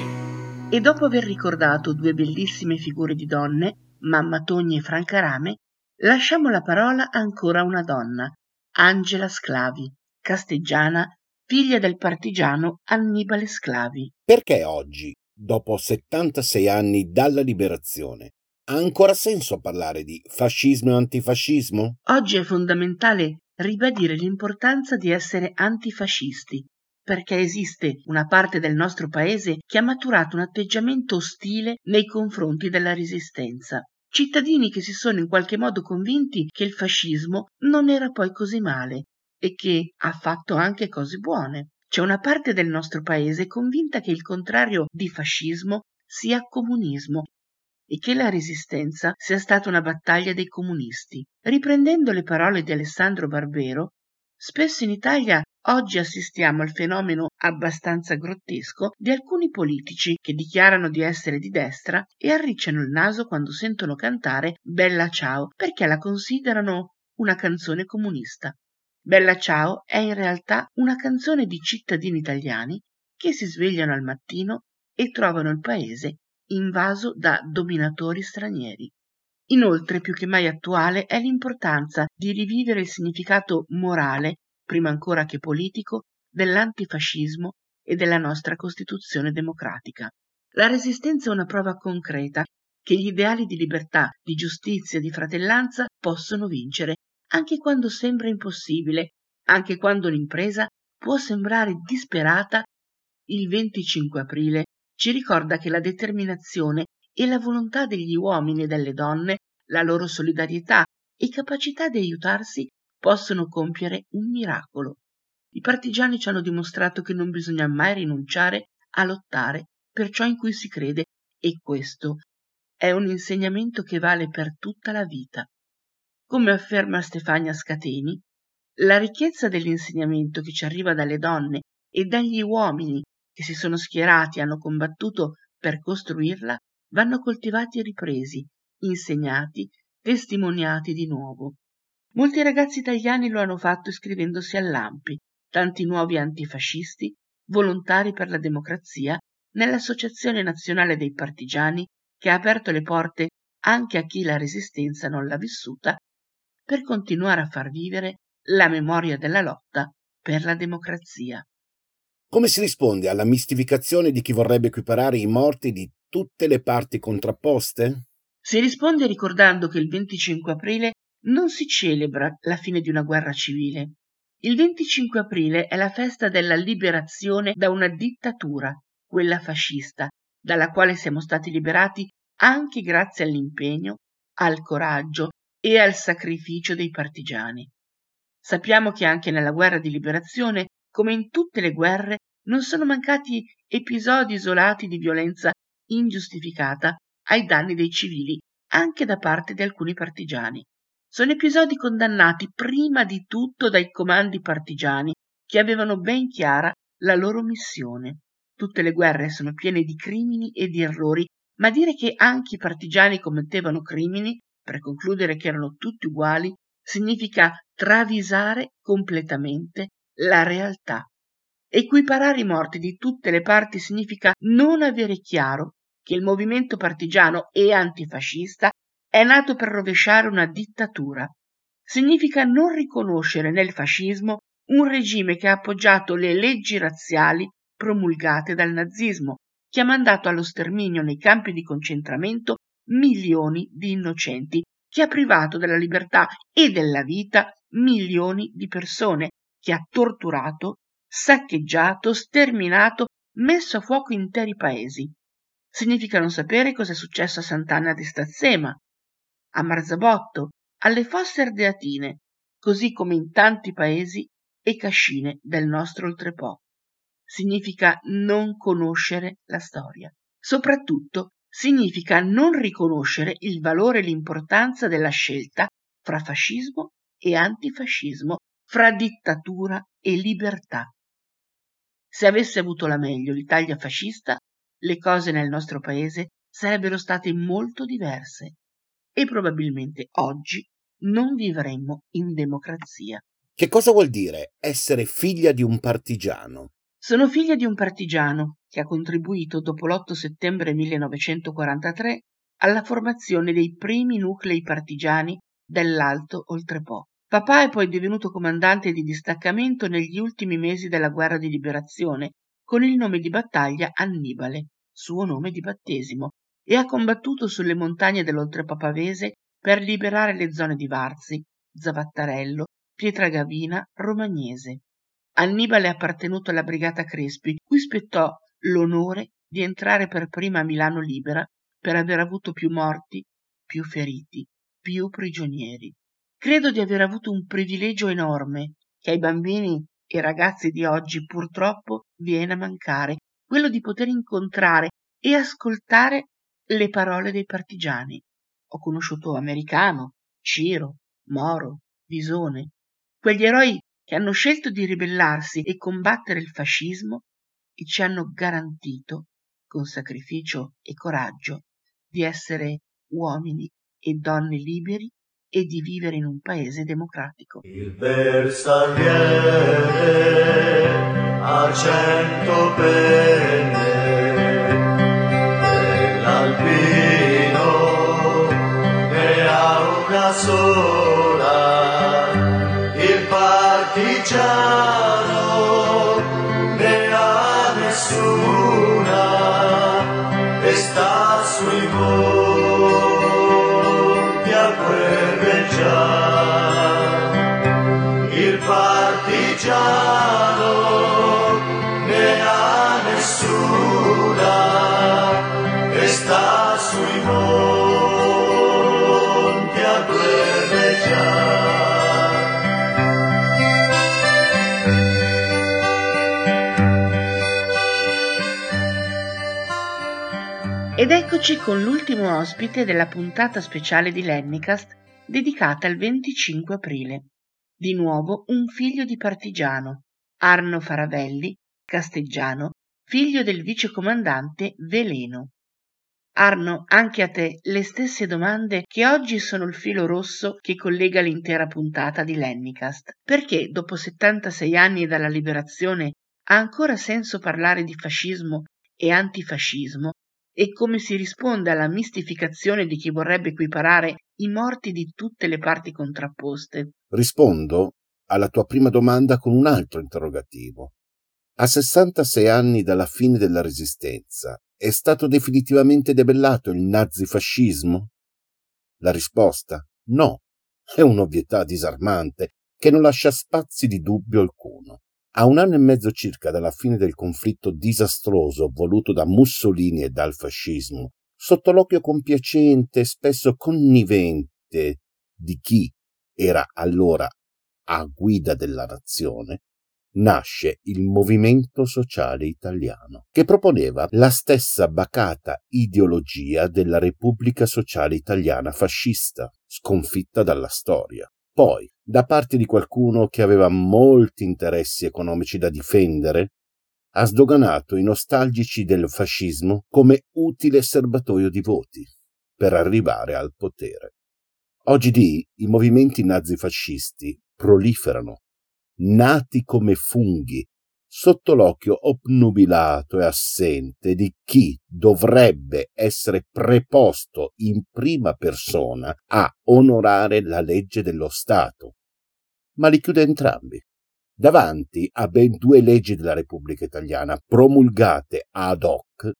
E dopo aver ricordato due bellissime figure di donne, Mamma Togni e Franca Rame, lasciamo la parola ancora a una donna, Angela Sclavi, casteggiana figlia del partigiano Annibale Sclavi. Perché oggi, dopo 76 anni dalla liberazione, ha ancora senso parlare di fascismo e antifascismo? Oggi è fondamentale ribadire l'importanza di essere antifascisti, perché esiste una parte del nostro paese che ha maturato un atteggiamento ostile nei confronti della resistenza. Cittadini che si sono in qualche modo convinti che il fascismo non era poi così male e che ha fatto anche cose buone. C'è una parte del nostro paese convinta che il contrario di fascismo sia comunismo e che la resistenza sia stata una battaglia dei comunisti. Riprendendo le parole di Alessandro Barbero, spesso in Italia oggi assistiamo al fenomeno abbastanza grottesco di alcuni politici che dichiarano di essere di destra e arricciano il naso quando sentono cantare Bella Ciao perché la considerano una canzone comunista. Bella Ciao è in realtà una canzone di cittadini italiani che si svegliano al mattino e trovano il paese invaso da dominatori stranieri. Inoltre, più che mai attuale è l'importanza di rivivere il significato morale, prima ancora che politico, dell'antifascismo e della nostra Costituzione democratica. La resistenza è una prova concreta che gli ideali di libertà, di giustizia di fratellanza possono vincere anche quando sembra impossibile, anche quando l'impresa può sembrare disperata, il 25 aprile ci ricorda che la determinazione e la volontà degli uomini e delle donne, la loro solidarietà e capacità di aiutarsi possono compiere un miracolo. I partigiani ci hanno dimostrato che non bisogna mai rinunciare a lottare per ciò in cui si crede e questo è un insegnamento che vale per tutta la vita. Come afferma Stefania Scateni, la ricchezza dell'insegnamento che ci arriva dalle donne e dagli uomini che si sono schierati e hanno combattuto per costruirla vanno coltivati e ripresi, insegnati, testimoniati di nuovo. Molti ragazzi italiani lo hanno fatto iscrivendosi all'AMPI, tanti nuovi antifascisti, volontari per la democrazia, nell'Associazione Nazionale dei Partigiani che ha aperto le porte anche a chi la resistenza non l'ha vissuta per continuare a far vivere la memoria della lotta per la democrazia. Come si risponde alla mistificazione di chi vorrebbe equiparare i morti di tutte le parti contrapposte? Si risponde ricordando che il 25 aprile non si celebra la fine di una guerra civile. Il 25 aprile è la festa della liberazione da una dittatura, quella fascista, dalla quale siamo stati liberati anche grazie all'impegno, al coraggio e al sacrificio dei partigiani. Sappiamo che anche nella guerra di liberazione, come in tutte le guerre, non sono mancati episodi isolati di violenza ingiustificata ai danni dei civili, anche da parte di alcuni partigiani. Sono episodi condannati prima di tutto dai comandi partigiani, che avevano ben chiara la loro missione. Tutte le guerre sono piene di crimini e di errori, ma dire che anche i partigiani commettevano crimini per concludere che erano tutti uguali significa travisare completamente la realtà. Equiparare i morti di tutte le parti significa non avere chiaro che il movimento partigiano e antifascista è nato per rovesciare una dittatura. Significa non riconoscere nel fascismo un regime che ha appoggiato le leggi razziali promulgate dal nazismo, che ha mandato allo sterminio nei campi di concentramento milioni di innocenti, che ha privato della libertà e della vita milioni di persone, che ha torturato, saccheggiato, sterminato messo a fuoco interi paesi. Significa non sapere cosa è successo a Sant'Anna di Stazzema, a Marzabotto, alle fosse ardeatine, così come in tanti paesi e cascine del nostro oltrepo. Significa non conoscere la storia. Soprattutto significa non riconoscere il valore e l'importanza della scelta fra fascismo e antifascismo, fra dittatura e libertà. Se avesse avuto la meglio l'Italia fascista, le cose nel nostro paese sarebbero state molto diverse e probabilmente oggi non vivremmo in democrazia. Che cosa vuol dire essere figlia di un partigiano? Sono figlia di un partigiano che ha contribuito dopo l'8 settembre 1943 alla formazione dei primi nuclei partigiani dell'Alto Oltrepo. Papà è poi divenuto comandante di distaccamento negli ultimi mesi della guerra di liberazione con il nome di battaglia Annibale, suo nome di battesimo, e ha combattuto sulle montagne dell'Oltrepapavese per liberare le zone di Varzi, Zavattarello, Pietragavina, Romagnese. Annibale è appartenuto alla brigata Crespi, cui spettò l'onore di entrare per prima a Milano libera per aver avuto più morti, più feriti, più prigionieri. Credo di aver avuto un privilegio enorme che ai bambini e ragazzi di oggi purtroppo viene a mancare, quello di poter incontrare e ascoltare le parole dei partigiani. Ho conosciuto Americano, Ciro, Moro, Visone, quegli eroi che hanno scelto di ribellarsi e combattere il fascismo e ci hanno garantito, con sacrificio e coraggio, di essere uomini e donne liberi e di vivere in un paese democratico. Il bersagliere a cento penne Ed eccoci con l'ultimo ospite della puntata speciale di Lennicast dedicata al 25 aprile. Di nuovo un figlio di partigiano, Arno Faravelli, casteggiano, figlio del vicecomandante Veleno. Arno, anche a te le stesse domande che oggi sono il filo rosso che collega l'intera puntata di Lennicast. Perché dopo 76 anni dalla liberazione ha ancora senso parlare di fascismo e antifascismo e come si risponde alla mistificazione di chi vorrebbe equiparare i morti di tutte le parti contrapposte? Rispondo alla tua prima domanda con un altro interrogativo. A 66 anni dalla fine della Resistenza è stato definitivamente debellato il nazifascismo? La risposta no, è un'ovvietà disarmante che non lascia spazi di dubbio alcuno. A un anno e mezzo circa dalla fine del conflitto disastroso voluto da Mussolini e dal fascismo, sotto l'occhio compiacente e spesso connivente di chi era allora a guida della nazione, nasce il Movimento Sociale Italiano, che proponeva la stessa bacata ideologia della Repubblica Sociale Italiana fascista, sconfitta dalla storia. Poi, da parte di qualcuno che aveva molti interessi economici da difendere, ha sdoganato i nostalgici del fascismo come utile serbatoio di voti per arrivare al potere. Oggi i movimenti nazifascisti proliferano, nati come funghi, sotto l'occhio obnubilato e assente di chi dovrebbe essere preposto in prima persona a onorare la legge dello Stato, ma li chiude entrambi. Davanti a ben due leggi della Repubblica Italiana promulgate ad hoc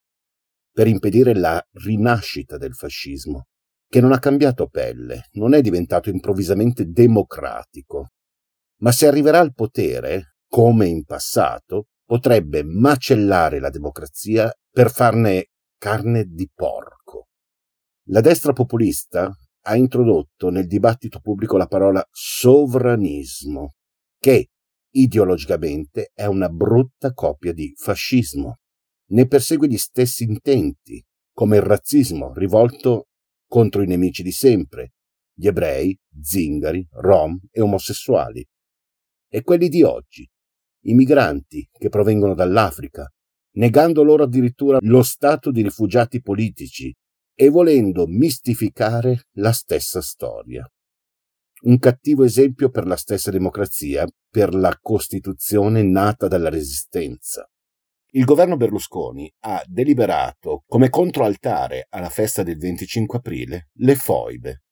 per impedire la rinascita del fascismo, che non ha cambiato pelle, non è diventato improvvisamente democratico, ma se arriverà al potere, come in passato, potrebbe macellare la democrazia per farne carne di porco. La destra populista ha introdotto nel dibattito pubblico la parola sovranismo, che ideologicamente è una brutta copia di fascismo. Ne persegue gli stessi intenti, come il razzismo rivolto contro i nemici di sempre, gli ebrei, zingari, rom e omosessuali. E quelli di oggi, i migranti che provengono dall'Africa, negando loro addirittura lo stato di rifugiati politici e volendo mistificare la stessa storia. Un cattivo esempio per la stessa democrazia, per la Costituzione nata dalla Resistenza. Il governo Berlusconi ha deliberato come controaltare alla festa del 25 aprile le foibe,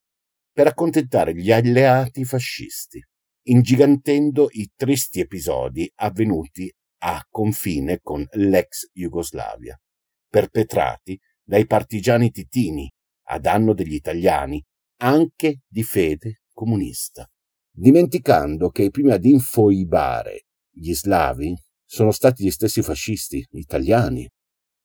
per accontentare gli alleati fascisti, ingigantendo i tristi episodi avvenuti a confine con l'ex Jugoslavia, perpetrati dai partigiani titini a danno degli italiani, anche di fede comunista, dimenticando che i primi ad infoibare gli slavi sono stati gli stessi fascisti italiani.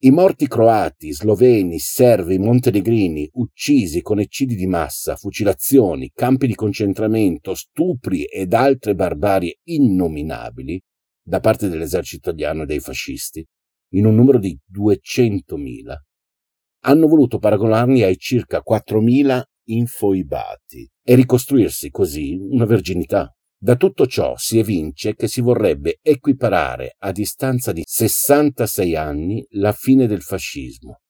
I morti croati, sloveni, servi, montenegrini, uccisi con eccidi di massa, fucilazioni, campi di concentramento, stupri ed altre barbarie innominabili da parte dell'esercito italiano e dei fascisti, in un numero di 200.000, hanno voluto paragonarli ai circa 4.000 infoibati e ricostruirsi così una verginità. Da tutto ciò si evince che si vorrebbe equiparare a distanza di 66 anni la fine del fascismo.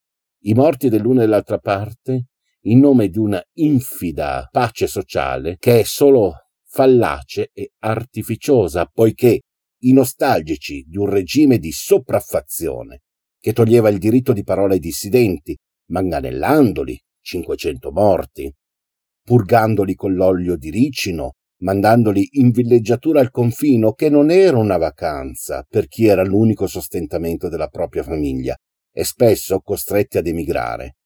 I morti dell'una e dell'altra parte in nome di una infida pace sociale che è solo fallace e artificiosa, poiché i nostalgici di un regime di sopraffazione che toglieva il diritto di parola ai dissidenti, manganellandoli, 500 morti, purgandoli con l'olio di ricino, mandandoli in villeggiatura al confino, che non era una vacanza per chi era l'unico sostentamento della propria famiglia, e spesso costretti ad emigrare.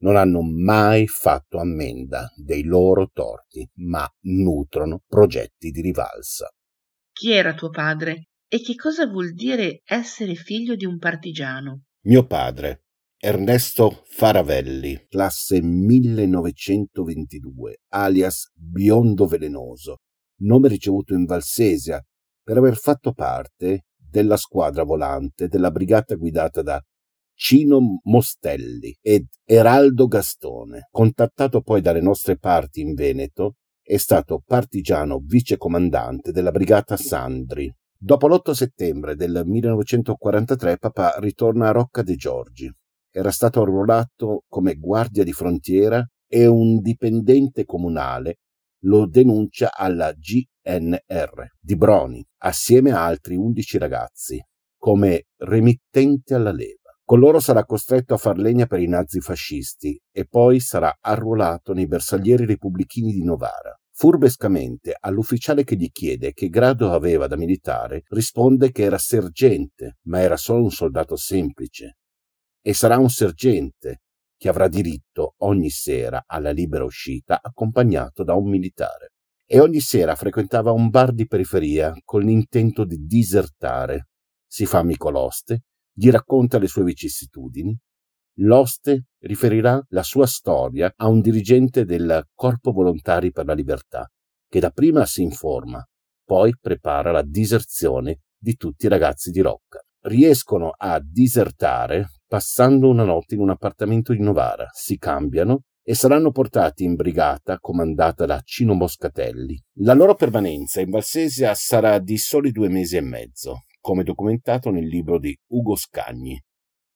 Non hanno mai fatto ammenda dei loro torti, ma nutrono progetti di rivalsa. Chi era tuo padre e che cosa vuol dire essere figlio di un partigiano? Mio padre, Ernesto Faravelli, classe 1922, alias Biondo Velenoso, nome ricevuto in Valsesia per aver fatto parte della squadra volante della brigata guidata da Cino Mostelli ed Eraldo Gastone. Contattato poi dalle nostre parti in Veneto, è stato partigiano vicecomandante della brigata Sandri. Dopo l'8 settembre del 1943 papà ritorna a Rocca de Giorgi, era stato arruolato come guardia di frontiera e un dipendente comunale lo denuncia alla GNR di Broni, assieme a altri 11 ragazzi, come remittente alla leva. Con loro sarà costretto a far legna per i nazifascisti e poi sarà arruolato nei bersaglieri repubblichini di Novara. Furbescamente all'ufficiale che gli chiede che grado aveva da militare risponde che era sergente, ma era solo un soldato semplice e sarà un sergente che avrà diritto ogni sera alla libera uscita accompagnato da un militare. E ogni sera frequentava un bar di periferia con l'intento di disertare. Si fa amico l'oste, gli racconta le sue vicissitudini. L'oste riferirà la sua storia a un dirigente del Corpo Volontari per la Libertà, che dapprima si informa, poi prepara la diserzione di tutti i ragazzi di Rocca. Riescono a disertare passando una notte in un appartamento di Novara, si cambiano e saranno portati in brigata comandata da Cino Moscatelli. La loro permanenza in Valsesia sarà di soli due mesi e mezzo, come documentato nel libro di Ugo Scagni.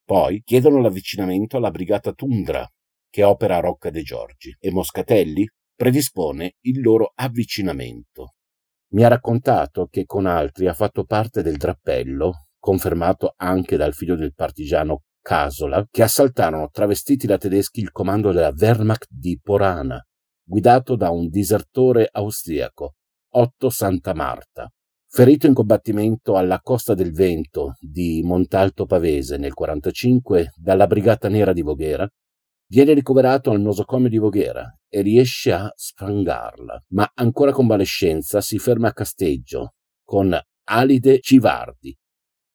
Poi chiedono l'avvicinamento alla brigata Tundra, che opera a Rocca de Giorgi, e Moscatelli predispone il loro avvicinamento. Mi ha raccontato che con altri ha fatto parte del drappello, confermato anche dal figlio del partigiano Casola che assaltarono travestiti da tedeschi il comando della Wehrmacht di Porana, guidato da un disertore austriaco, Otto Santa Marta. Ferito in combattimento alla Costa del Vento di Montalto Pavese nel 1945 dalla Brigata Nera di Voghera, viene ricoverato al nosocomio di Voghera e riesce a sfrangarla, ma ancora convalescenza si ferma a Casteggio con Alide Civardi,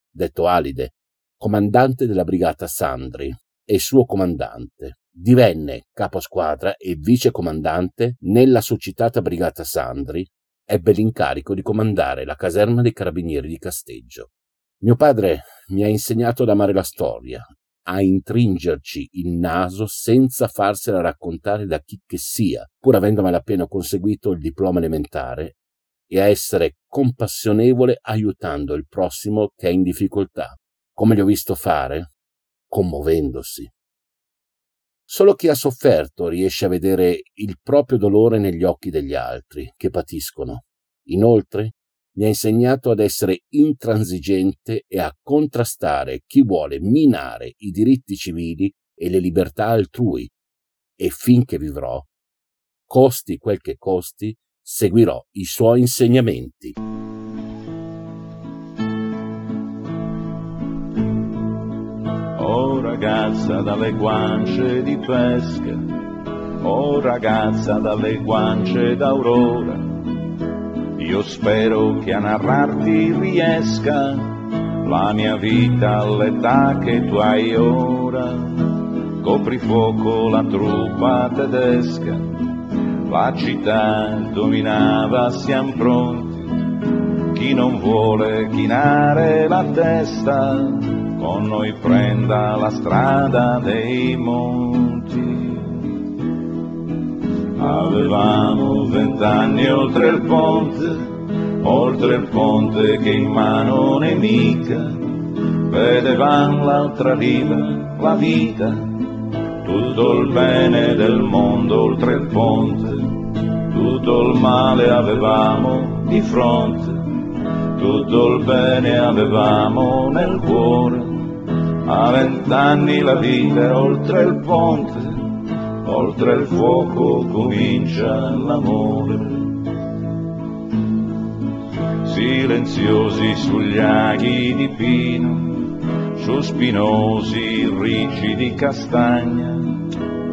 detto Alide, comandante della brigata Sandri e suo comandante. Divenne capo squadra e vicecomandante nella succitata brigata Sandri. Ebbe l'incarico di comandare la caserma dei carabinieri di Casteggio. Mio padre mi ha insegnato ad amare la storia, a intringerci il naso senza farsela raccontare da chi che sia, pur avendo malapena conseguito il diploma elementare, e a essere compassionevole aiutando il prossimo che è in difficoltà, come gli ho visto fare, commuovendosi. Solo chi ha sofferto riesce a vedere il proprio dolore negli occhi degli altri che patiscono. Inoltre, mi ha insegnato ad essere intransigente e a contrastare chi vuole minare i diritti civili e le libertà altrui, e finché vivrò, costi quel che costi, seguirò i suoi insegnamenti. Ragazza dalle guance di pesca, oh ragazza dalle guance d'aurora, io spero che a narrarti riesca la mia vita all'età che tu hai ora. Copri fuoco la truppa tedesca, la città dominava, siamo pronti. Chi non vuole chinare la testa, con noi prenda la strada dei monti. Avevamo vent'anni oltre il ponte, oltre il ponte che in mano nemica, vedevamo l'altra riva, la vita, tutto il bene del mondo oltre il ponte, tutto il male avevamo di fronte, tutto il bene avevamo nel cuore, a vent'anni la vita oltre il ponte, oltre il fuoco comincia l'amore. Silenziosi sugli aghi di pino, su spinosi ricci di castagna,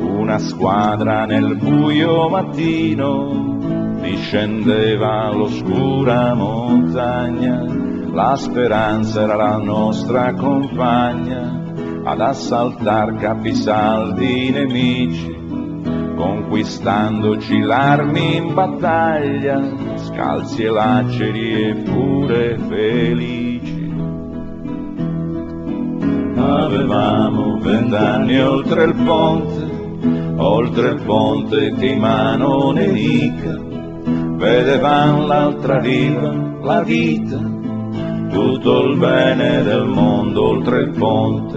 una squadra nel buio mattino discendeva l'oscura montagna, la speranza era la nostra compagna ad assaltar capisaldi nemici, conquistandoci l'armi in battaglia, scalzi e laceri e pure felici. Avevamo vent'anni oltre il ponte, oltre il ponte che in mano nemica, vedevamo l'altra riva, la vita, tutto il bene del mondo oltre il ponte,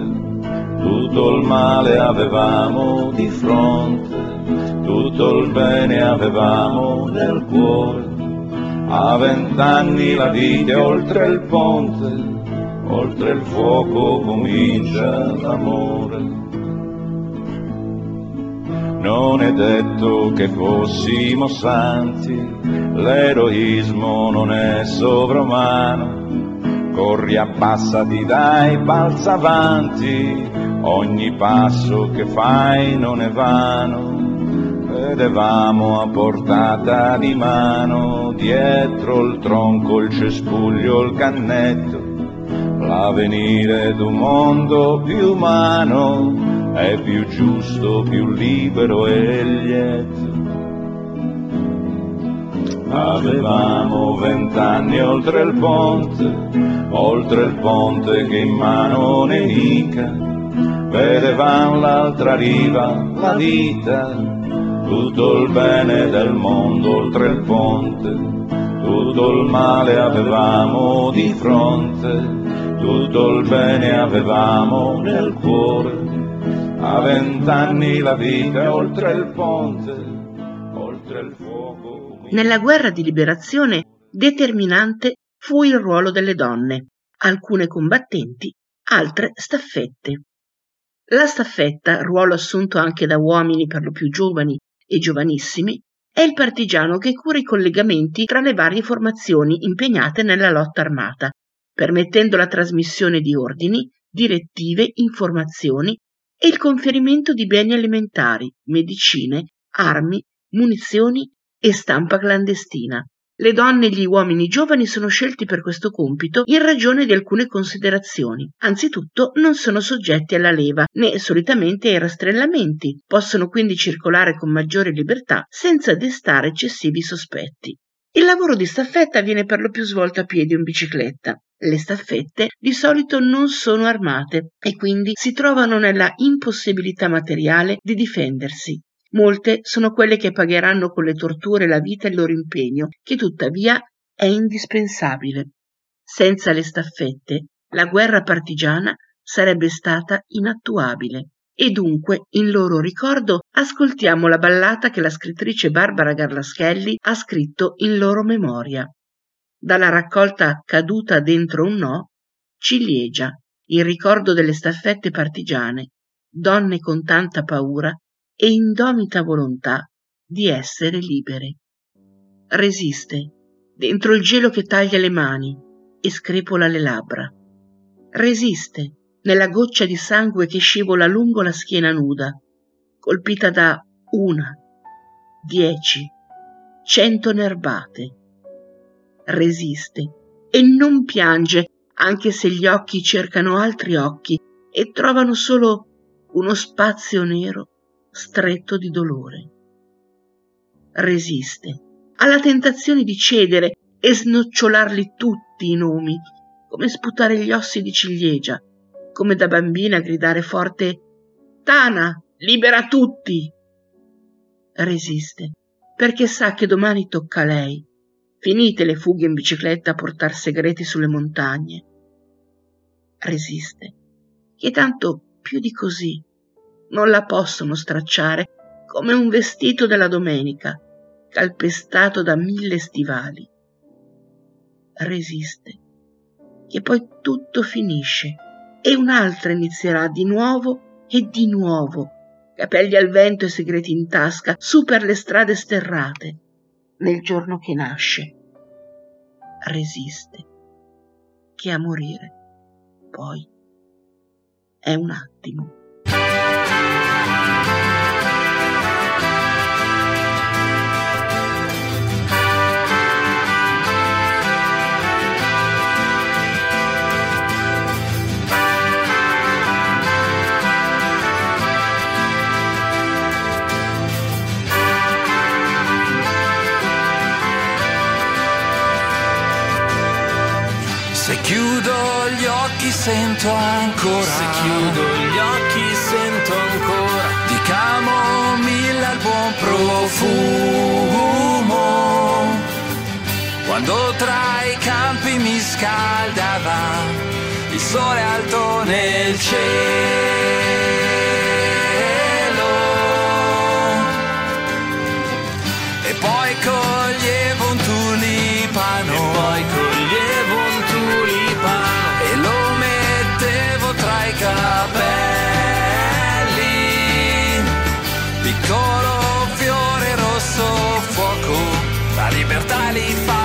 tutto il male avevamo di fronte, tutto il bene avevamo nel cuore. A vent'anni la vita è oltre il ponte, oltre il fuoco comincia l'amore. Non è detto che fossimo santi, l'eroismo non è sovrumano, corri abbassati dai, balza avanti, ogni passo che fai non è vano. Vedevamo a portata di mano, dietro il tronco, il cespuglio, il cannetto, l'avvenire d'un mondo più umano è più giusto, più libero e lieto. Avevamo vent'anni oltre il ponte, oltre il ponte che in mano nemica, vedevamo l'altra riva, la vita, tutto il bene del mondo oltre il ponte, tutto il male avevamo di fronte, tutto il bene avevamo nel cuore. A vent'anni la vita oltre il ponte. Nella guerra di liberazione determinante fu il ruolo delle donne, alcune combattenti, altre staffette. La staffetta, ruolo assunto anche da uomini per lo più giovani e giovanissimi, è il partigiano che cura i collegamenti tra le varie formazioni impegnate nella lotta armata, permettendo la trasmissione di ordini, direttive, informazioni e il conferimento di beni alimentari, medicine, armi, munizioni e stampa clandestina. Le donne e gli uomini giovani sono scelti per questo compito in ragione di alcune considerazioni. Anzitutto non sono soggetti alla leva né solitamente ai rastrellamenti, possono quindi circolare con maggiore libertà senza destare eccessivi sospetti. Il lavoro di staffetta viene per lo più svolto a piedi o in bicicletta. Le staffette di solito non sono armate e quindi si trovano nella impossibilità materiale di difendersi. Molte sono quelle che pagheranno con le torture la vita e il loro impegno, che tuttavia è indispensabile. Senza le staffette, la guerra partigiana sarebbe stata inattuabile. E dunque, in loro ricordo, ascoltiamo la ballata che la scrittrice Barbara Garlaschelli ha scritto in loro memoria. Dalla raccolta Caduta dentro un no, ciliegia, in ricordo delle staffette partigiane, donne con tanta paura e indomita volontà di essere libere. Resiste dentro il gelo che taglia le mani e screpola le labbra. Resiste nella goccia di sangue che scivola lungo la schiena nuda, colpita da una, dieci, cento nerbate. Resiste e non piange anche se gli occhi cercano altri occhi e trovano solo uno spazio nero stretto di dolore. Resiste alla tentazione di cedere e snocciolarli tutti i nomi, come sputare gli ossi di ciliegia, come da bambina gridare forte Tana, libera tutti! Resiste, perché sa che domani tocca a lei. Finite le fughe in bicicletta a portar segreti sulle montagne. Resiste, che tanto più di così non la possono stracciare come un vestito della domenica, calpestato da mille stivali. Resiste, che poi tutto finisce e un'altra inizierà di nuovo e di nuovo, capelli al vento e segreti in tasca, su per le strade sterrate, nel giorno che nasce. Resiste, che a morire poi è un attimo. Chiudo gli occhi sento ancora. Se chiudo gli occhi sento ancora. Di camomilla il buon profumo. Quando tra i campi mi scaldava il sole alto nel cielo. Capelli. Piccolo fiore rosso fuoco, la libertà li fa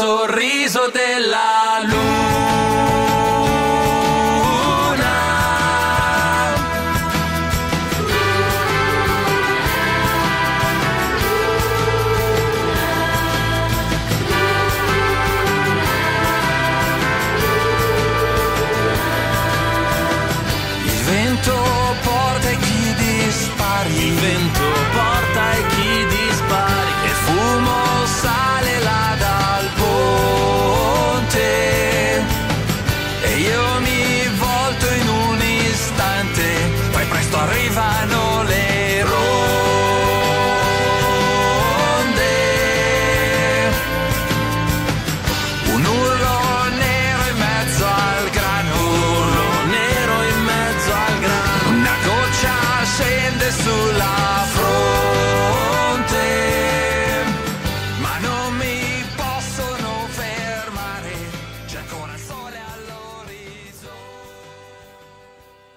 sorriso della luna.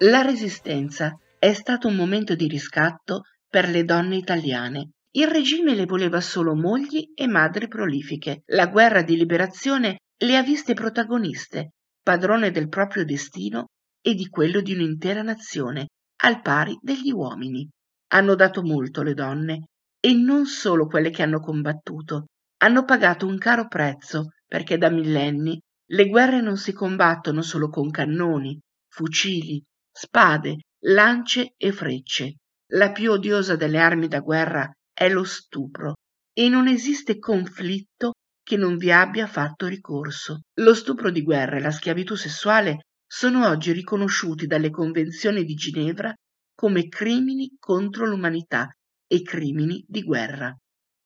La Resistenza è stato un momento di riscatto per le donne italiane. Il regime le voleva solo mogli e madri prolifiche. La guerra di liberazione le ha viste protagoniste, padrone del proprio destino e di quello di un'intera nazione, al pari degli uomini. Hanno dato molto le donne, e non solo quelle che hanno combattuto. Hanno pagato un caro prezzo, perché da millenni le guerre non si combattono solo con cannoni, fucili, spade, lance e frecce. La più odiosa delle armi da guerra è lo stupro, e non esiste conflitto che non vi abbia fatto ricorso. Lo stupro di guerra e la schiavitù sessuale sono oggi riconosciuti dalle convenzioni di Ginevra come crimini contro l'umanità e crimini di guerra.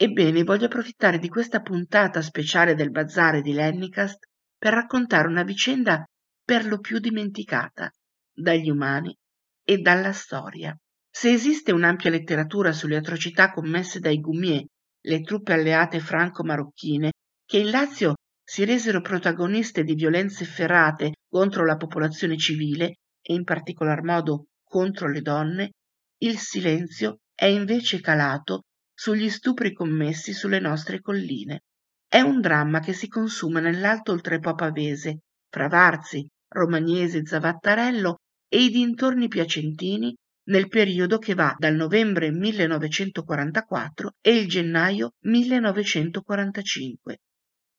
Ebbene, voglio approfittare di questa puntata speciale del Bazar di Lennicast per raccontare una vicenda per lo più dimenticata dagli umani e dalla storia. Se esiste un'ampia letteratura sulle atrocità commesse dai Gumier, le truppe alleate franco-marocchine, che in Lazio si resero protagoniste di violenze efferate contro la popolazione civile e in particolar modo contro le donne, il silenzio è invece calato sugli stupri commessi sulle nostre colline. È un dramma che si consuma nell'alto oltrepo pavese, fra Varzi, Romagnese, Zavattarello e i dintorni piacentini nel periodo che va dal novembre 1944 e il gennaio 1945.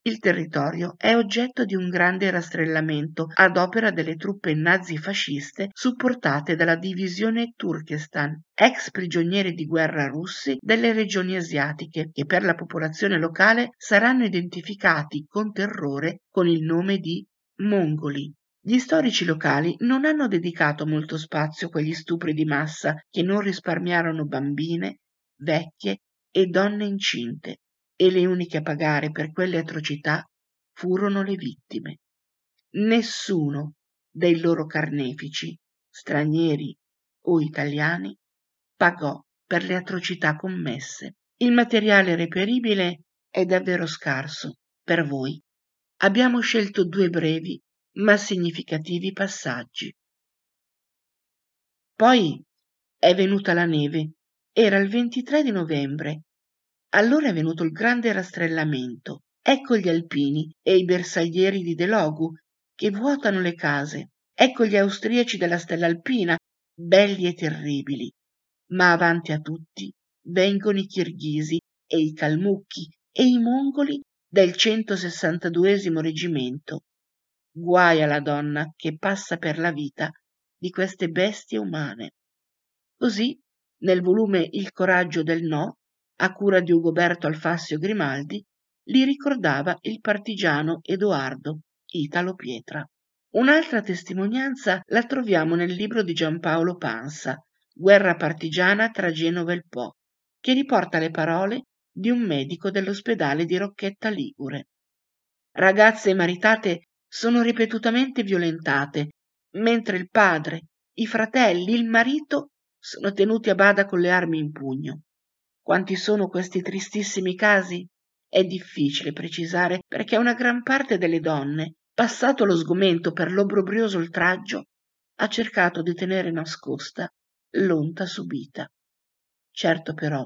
Il territorio è oggetto di un grande rastrellamento ad opera delle truppe nazifasciste supportate dalla divisione Turkestan, ex prigionieri di guerra russi delle regioni asiatiche, che per la popolazione locale saranno identificati con terrore con il nome di mongoli. Gli storici locali non hanno dedicato molto spazio a quegli stupri di massa che non risparmiarono bambine, vecchie e donne incinte, e le uniche a pagare per quelle atrocità furono le vittime. Nessuno dei loro carnefici, stranieri o italiani, pagò per le atrocità commesse. Il materiale reperibile è davvero scarso per voi. Abbiamo scelto due brevi ma significativi passaggi. Poi è venuta la neve. Era il 23 di novembre. Allora è venuto il grande rastrellamento. Ecco gli alpini e i bersaglieri di Delogu che vuotano le case. Ecco gli austriaci della stella alpina, belli e terribili. Ma avanti a tutti vengono i kirghisi e i calmucchi e i mongoli del 162 reggimento Guai alla donna che passa per la vita di queste bestie umane. Così, nel volume Il coraggio del no, a cura di Ugoberto Alfassio Grimaldi, li ricordava il partigiano Edoardo Italo Pietra. Un'altra testimonianza la troviamo nel libro di Giampaolo Pansa, Guerra partigiana tra Genova e il Po, che riporta le parole di un medico dell'ospedale di Rocchetta Ligure. Ragazze maritate sono ripetutamente violentate, mentre il padre, i fratelli, il marito sono tenuti a bada con le armi in pugno. Quanti sono questi tristissimi casi? È difficile precisare perché una gran parte delle donne, passato lo sgomento per l'obbrobrioso oltraggio, ha cercato di tenere nascosta l'onta subita. Certo però,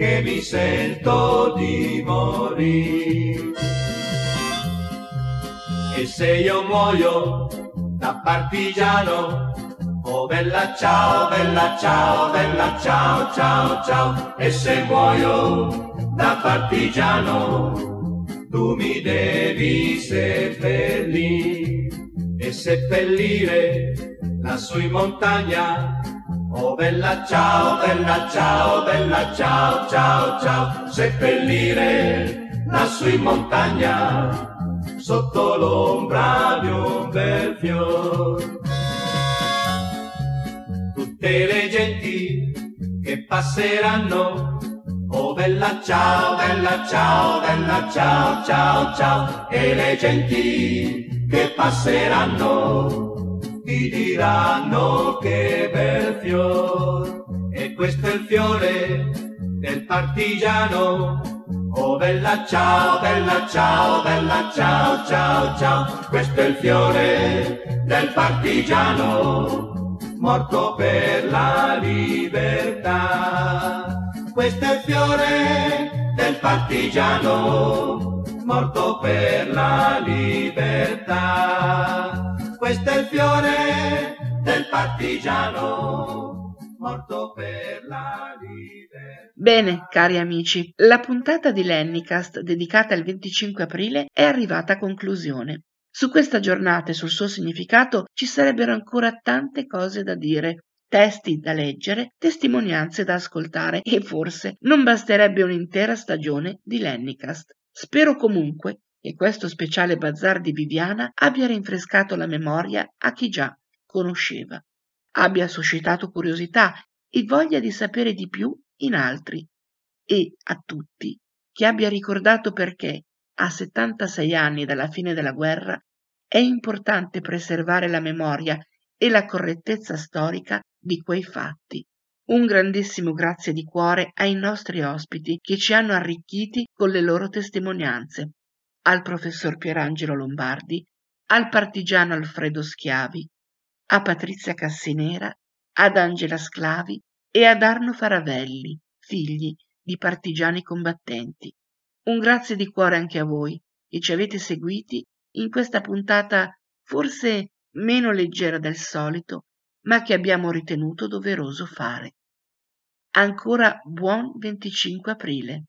che mi sento di morire. E se io muoio da partigiano, oh bella ciao, bella ciao, bella ciao, ciao, ciao, e se muoio da partigiano, tu mi devi seppellire e seppellire lassù in montagna Oh bella ciao, bella ciao, bella ciao, ciao, ciao, seppellire lassù in montagna, sotto l'ombra di un bel fior. Tutte le genti che passeranno, oh bella ciao, bella ciao, bella ciao, ciao, ciao, e le genti che passeranno ti diranno che bel fior. E questo è il fiore del partigiano. Oh bella ciao bella ciao bella ciao ciao ciao. Questo è il fiore del partigiano morto per la libertà. Questo è il fiore del partigiano morto per la libertà questo è il fiore del partigiano morto per la libertà. Bene, cari amici, la puntata di Lennicast dedicata al 25 aprile è arrivata a conclusione. Su questa giornata e sul suo significato ci sarebbero ancora tante cose da dire, testi da leggere, testimonianze da ascoltare e forse non basterebbe un'intera stagione di Lennicast. Spero comunque che questo speciale bazar di Viviana abbia rinfrescato la memoria a chi già conosceva, abbia suscitato curiosità e voglia di sapere di più in altri. E a tutti che abbia ricordato perché a 76 anni dalla fine della guerra è importante preservare la memoria e la correttezza storica di quei fatti. Un grandissimo grazie di cuore ai nostri ospiti che ci hanno arricchiti con le loro testimonianze al professor Pierangelo Lombardi, al partigiano Alfredo Schiavi, a Patrizia Cassinera, ad Angela Sclavi e ad Arno Faravelli, figli di partigiani combattenti. Un grazie di cuore anche a voi che ci avete seguiti in questa puntata forse meno leggera del solito, ma che abbiamo ritenuto doveroso fare. Ancora buon 25 aprile,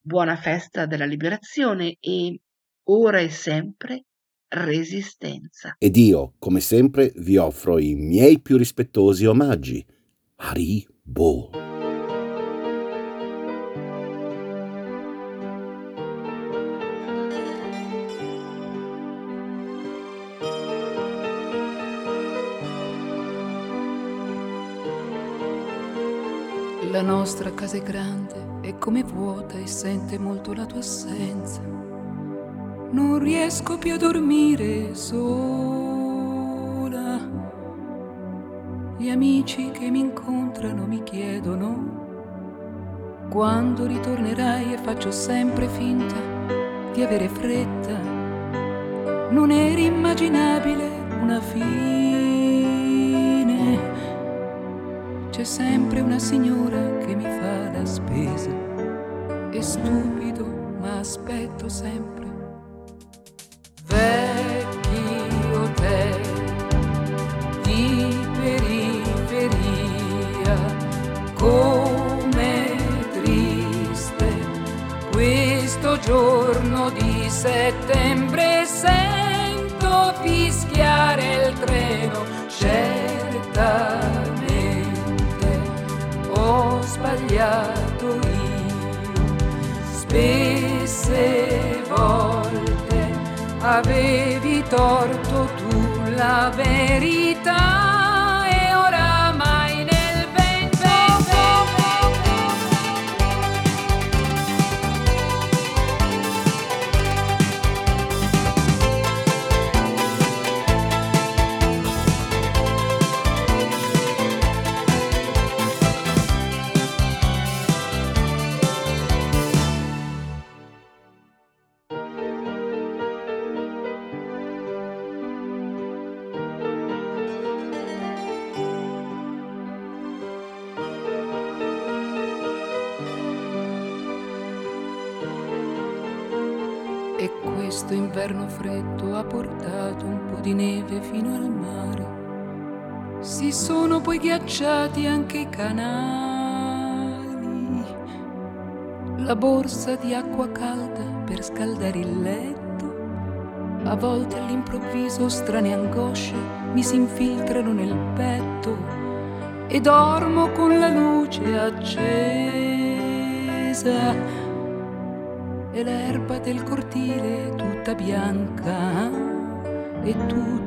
buona festa della liberazione e ora e sempre resistenza. Ed io, come sempre, vi offro i miei più rispettosi omaggi. Haribo. La nostra casa è grande, è come vuota e sente molto la tua assenza non riesco più a dormire sola. Gli amici che mi incontrano mi chiedono quando ritornerai e faccio sempre finta di avere fretta. Non era immaginabile una fine. C'è sempre una signora che mi fa la spesa. È stupido, ma aspetto sempre giorno di settembre sento fischiare il treno, certamente ho sbagliato io, spesse volte avevi torto tu la verità. Questo inverno freddo ha portato un po' di neve fino al mare. Si sono poi ghiacciati anche i canali. La borsa di acqua calda per scaldare il letto. A volte all'improvviso strane angosce mi si infiltrano nel petto e dormo con la luce accesa e l'erba del cortile tutta bianca e tutto